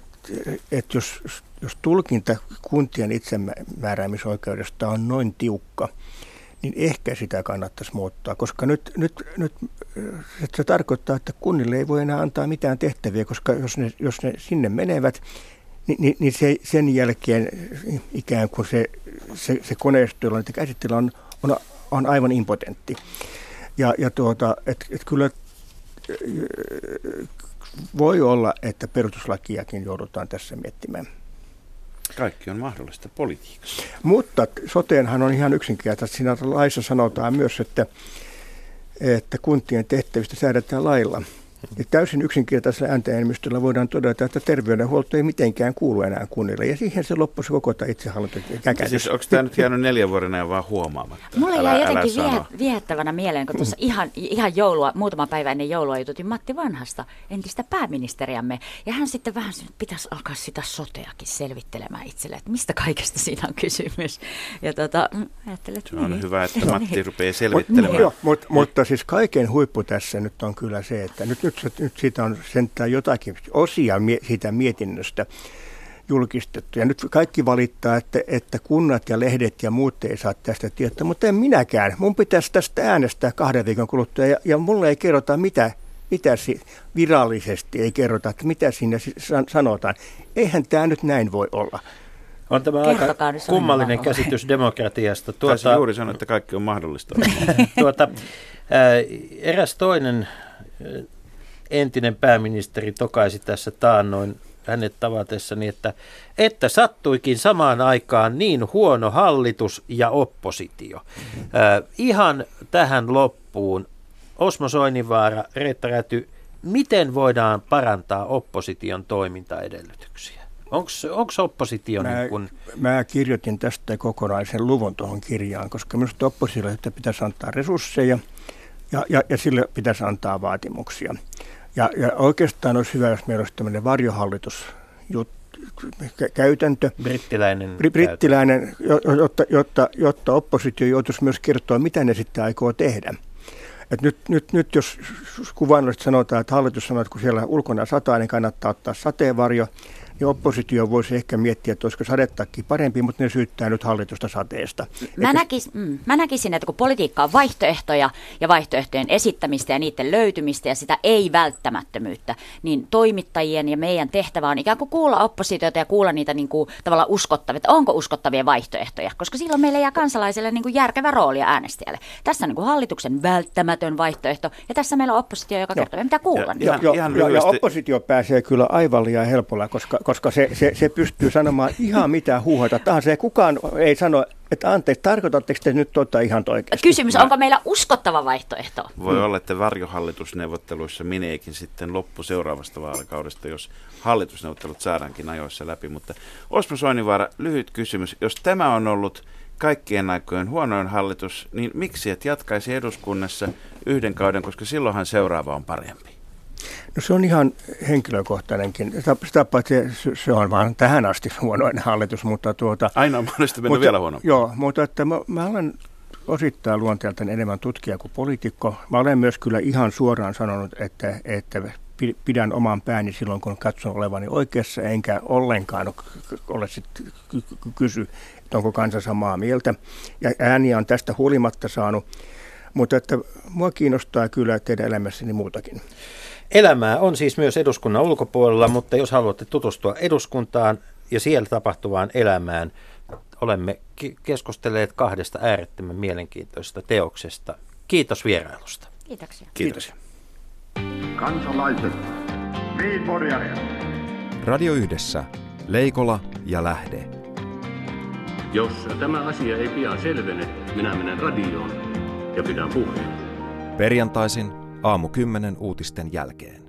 että jos, jos tulkinta kuntien itsemääräämisoikeudesta on noin tiukka, niin ehkä sitä kannattaisi muuttaa, koska nyt, nyt, nyt se tarkoittaa, että kunnille ei voi enää antaa mitään tehtäviä, koska jos ne, jos ne sinne menevät, niin, niin, niin se, sen jälkeen ikään kuin se, se, se koneisto, jolla niitä käsittelyä on, on, on aivan impotentti. Ja, ja tuota, et, et kyllä voi olla, että perustuslakiakin joudutaan tässä miettimään. Kaikki on mahdollista politiikassa. Mutta soteenhan on ihan yksinkertaisesti. Siinä laissa sanotaan myös, että, että kuntien tehtävistä säädetään lailla. Ja täysin yksinkertaisella ääntäenemmistöllä voidaan todeta, että terveydenhuolto ei mitenkään kuulu enää kunnille. Ja siihen se loppui koko tämä itsehallinto. Siis onko tämä nyt jäänyt neljän vuoden ajan vaan huomaamatta? Mulla jäi jotenkin vie, viehättävänä mieleen, kun tuossa ihan, ihan joulua, muutama päivä ennen joulua jututin Matti Vanhasta, entistä pääministeriämme. Ja hän sitten vähän pitäisi alkaa sitä soteakin selvittelemään itselle, että mistä kaikesta siinä on kysymys. Ja tota, ajattelin, että Se on niin. hyvä, että Matti rupeaa selvittelemään. Mut, mut, mutta siis kaiken huippu tässä nyt on kyllä se, että nyt, nyt nyt, nyt siitä on sentään jotakin osia siitä mietinnöstä julkistettu. Ja nyt kaikki valittaa, että, että kunnat ja lehdet ja muut ei saa tästä tietoa, mutta en minäkään. Mun pitäisi tästä äänestää kahden viikon kuluttua ja, ja mulle ei kerrota mitä, mitä si, virallisesti ei kerrota, että mitä siinä sanotaan. Eihän tämä nyt näin voi olla. On tämä Kertokaa aika kummallinen käsitys demokratiasta. Tuota, juuri sanoa, että kaikki on mahdollista. tuota, ää, eräs toinen entinen pääministeri tokaisi tässä taannoin hänet tavatessani, että, että sattuikin samaan aikaan niin huono hallitus ja oppositio. Äh, ihan tähän loppuun. Osmo Soinivaara, Reetta Räty, miten voidaan parantaa opposition toimintaedellytyksiä? Onko oppositio mä, niin kun... Mä kirjoitin tästä kokonaisen luvun tuohon kirjaan, koska minusta oppositiolle pitäisi antaa resursseja ja, ja, ja sille pitäisi antaa vaatimuksia. Ja, ja oikeastaan olisi hyvä, jos meillä olisi tämmöinen varjohallitus käytäntö. Brittiläinen. Brittiläinen, jotta, jotta, jotta oppositio joutuisi myös kertoa, mitä ne sitten aikoo tehdä. Et nyt, nyt, nyt jos kuvainnollisesti sanotaan, että hallitus sanoo, että kun siellä ulkona sataa, niin kannattaa ottaa sateenvarjo, niin oppositio voisi ehkä miettiä, että olisiko sadettakin parempi, mutta ne syyttää nyt hallitusta sateesta. Mä, näkis, mm, mä näkisin, että kun politiikka on vaihtoehtoja ja vaihtoehtojen esittämistä ja niiden löytymistä ja sitä ei-välttämättömyyttä, niin toimittajien ja meidän tehtävä on ikään kuin kuulla oppositiota ja kuulla niitä niin kuin, tavallaan uskottavia, että onko uskottavia vaihtoehtoja, koska silloin meille jää kansalaisille niin kuin järkevä rooli äänestäjälle. Tässä on niin kuin hallituksen välttämätön vaihtoehto ja tässä meillä on oppositio, joka kertoo, mitä kuulla. Ja, ja, ja, ja, ja oppositio pääsee kyllä aivan liian helpolla, koska koska se, se, se pystyy sanomaan ihan mitä huuhata tahansa. Ja kukaan ei sano, että anteeksi, tarkoitatteko te nyt tuota ihan oikeasti? Kysymys, onko meillä uskottava vaihtoehto? Voi olla, että varjohallitusneuvotteluissa meneekin sitten loppu seuraavasta vaalikaudesta, jos hallitusneuvottelut saadaankin ajoissa läpi. Mutta Osmo Soinivaara, lyhyt kysymys. Jos tämä on ollut kaikkien aikojen huonoin hallitus, niin miksi et jatkaisi eduskunnassa yhden kauden, koska silloinhan seuraava on parempi? No se on ihan henkilökohtainenkin. Sitä, paitsi se on vaan tähän asti huonoin hallitus, mutta tuota... Aina on mahdollista mennä mutta, vielä huonommin. Joo, mutta että mä, mä olen osittain luonteeltaan enemmän tutkija kuin poliitikko. Mä olen myös kyllä ihan suoraan sanonut, että, että pidän oman pääni silloin, kun katson olevani oikeassa, enkä ollenkaan ole sitten kysy, että onko kansa samaa mieltä. Ja ääniä on tästä huolimatta saanut, mutta että mua kiinnostaa kyllä teidän elämässäni muutakin. Elämää on siis myös eduskunnan ulkopuolella, mutta jos haluatte tutustua eduskuntaan ja siellä tapahtuvaan elämään, olemme keskustelleet kahdesta äärettömän mielenkiintoisesta teoksesta. Kiitos vierailusta. Kiitoksia. Kiitos. Kansalaiset, Radio Yhdessä. Leikola ja lähde. Jos tämä asia ei pian selvene, minä menen radioon ja pidän puheen. Perjantaisin aamu 10 uutisten jälkeen.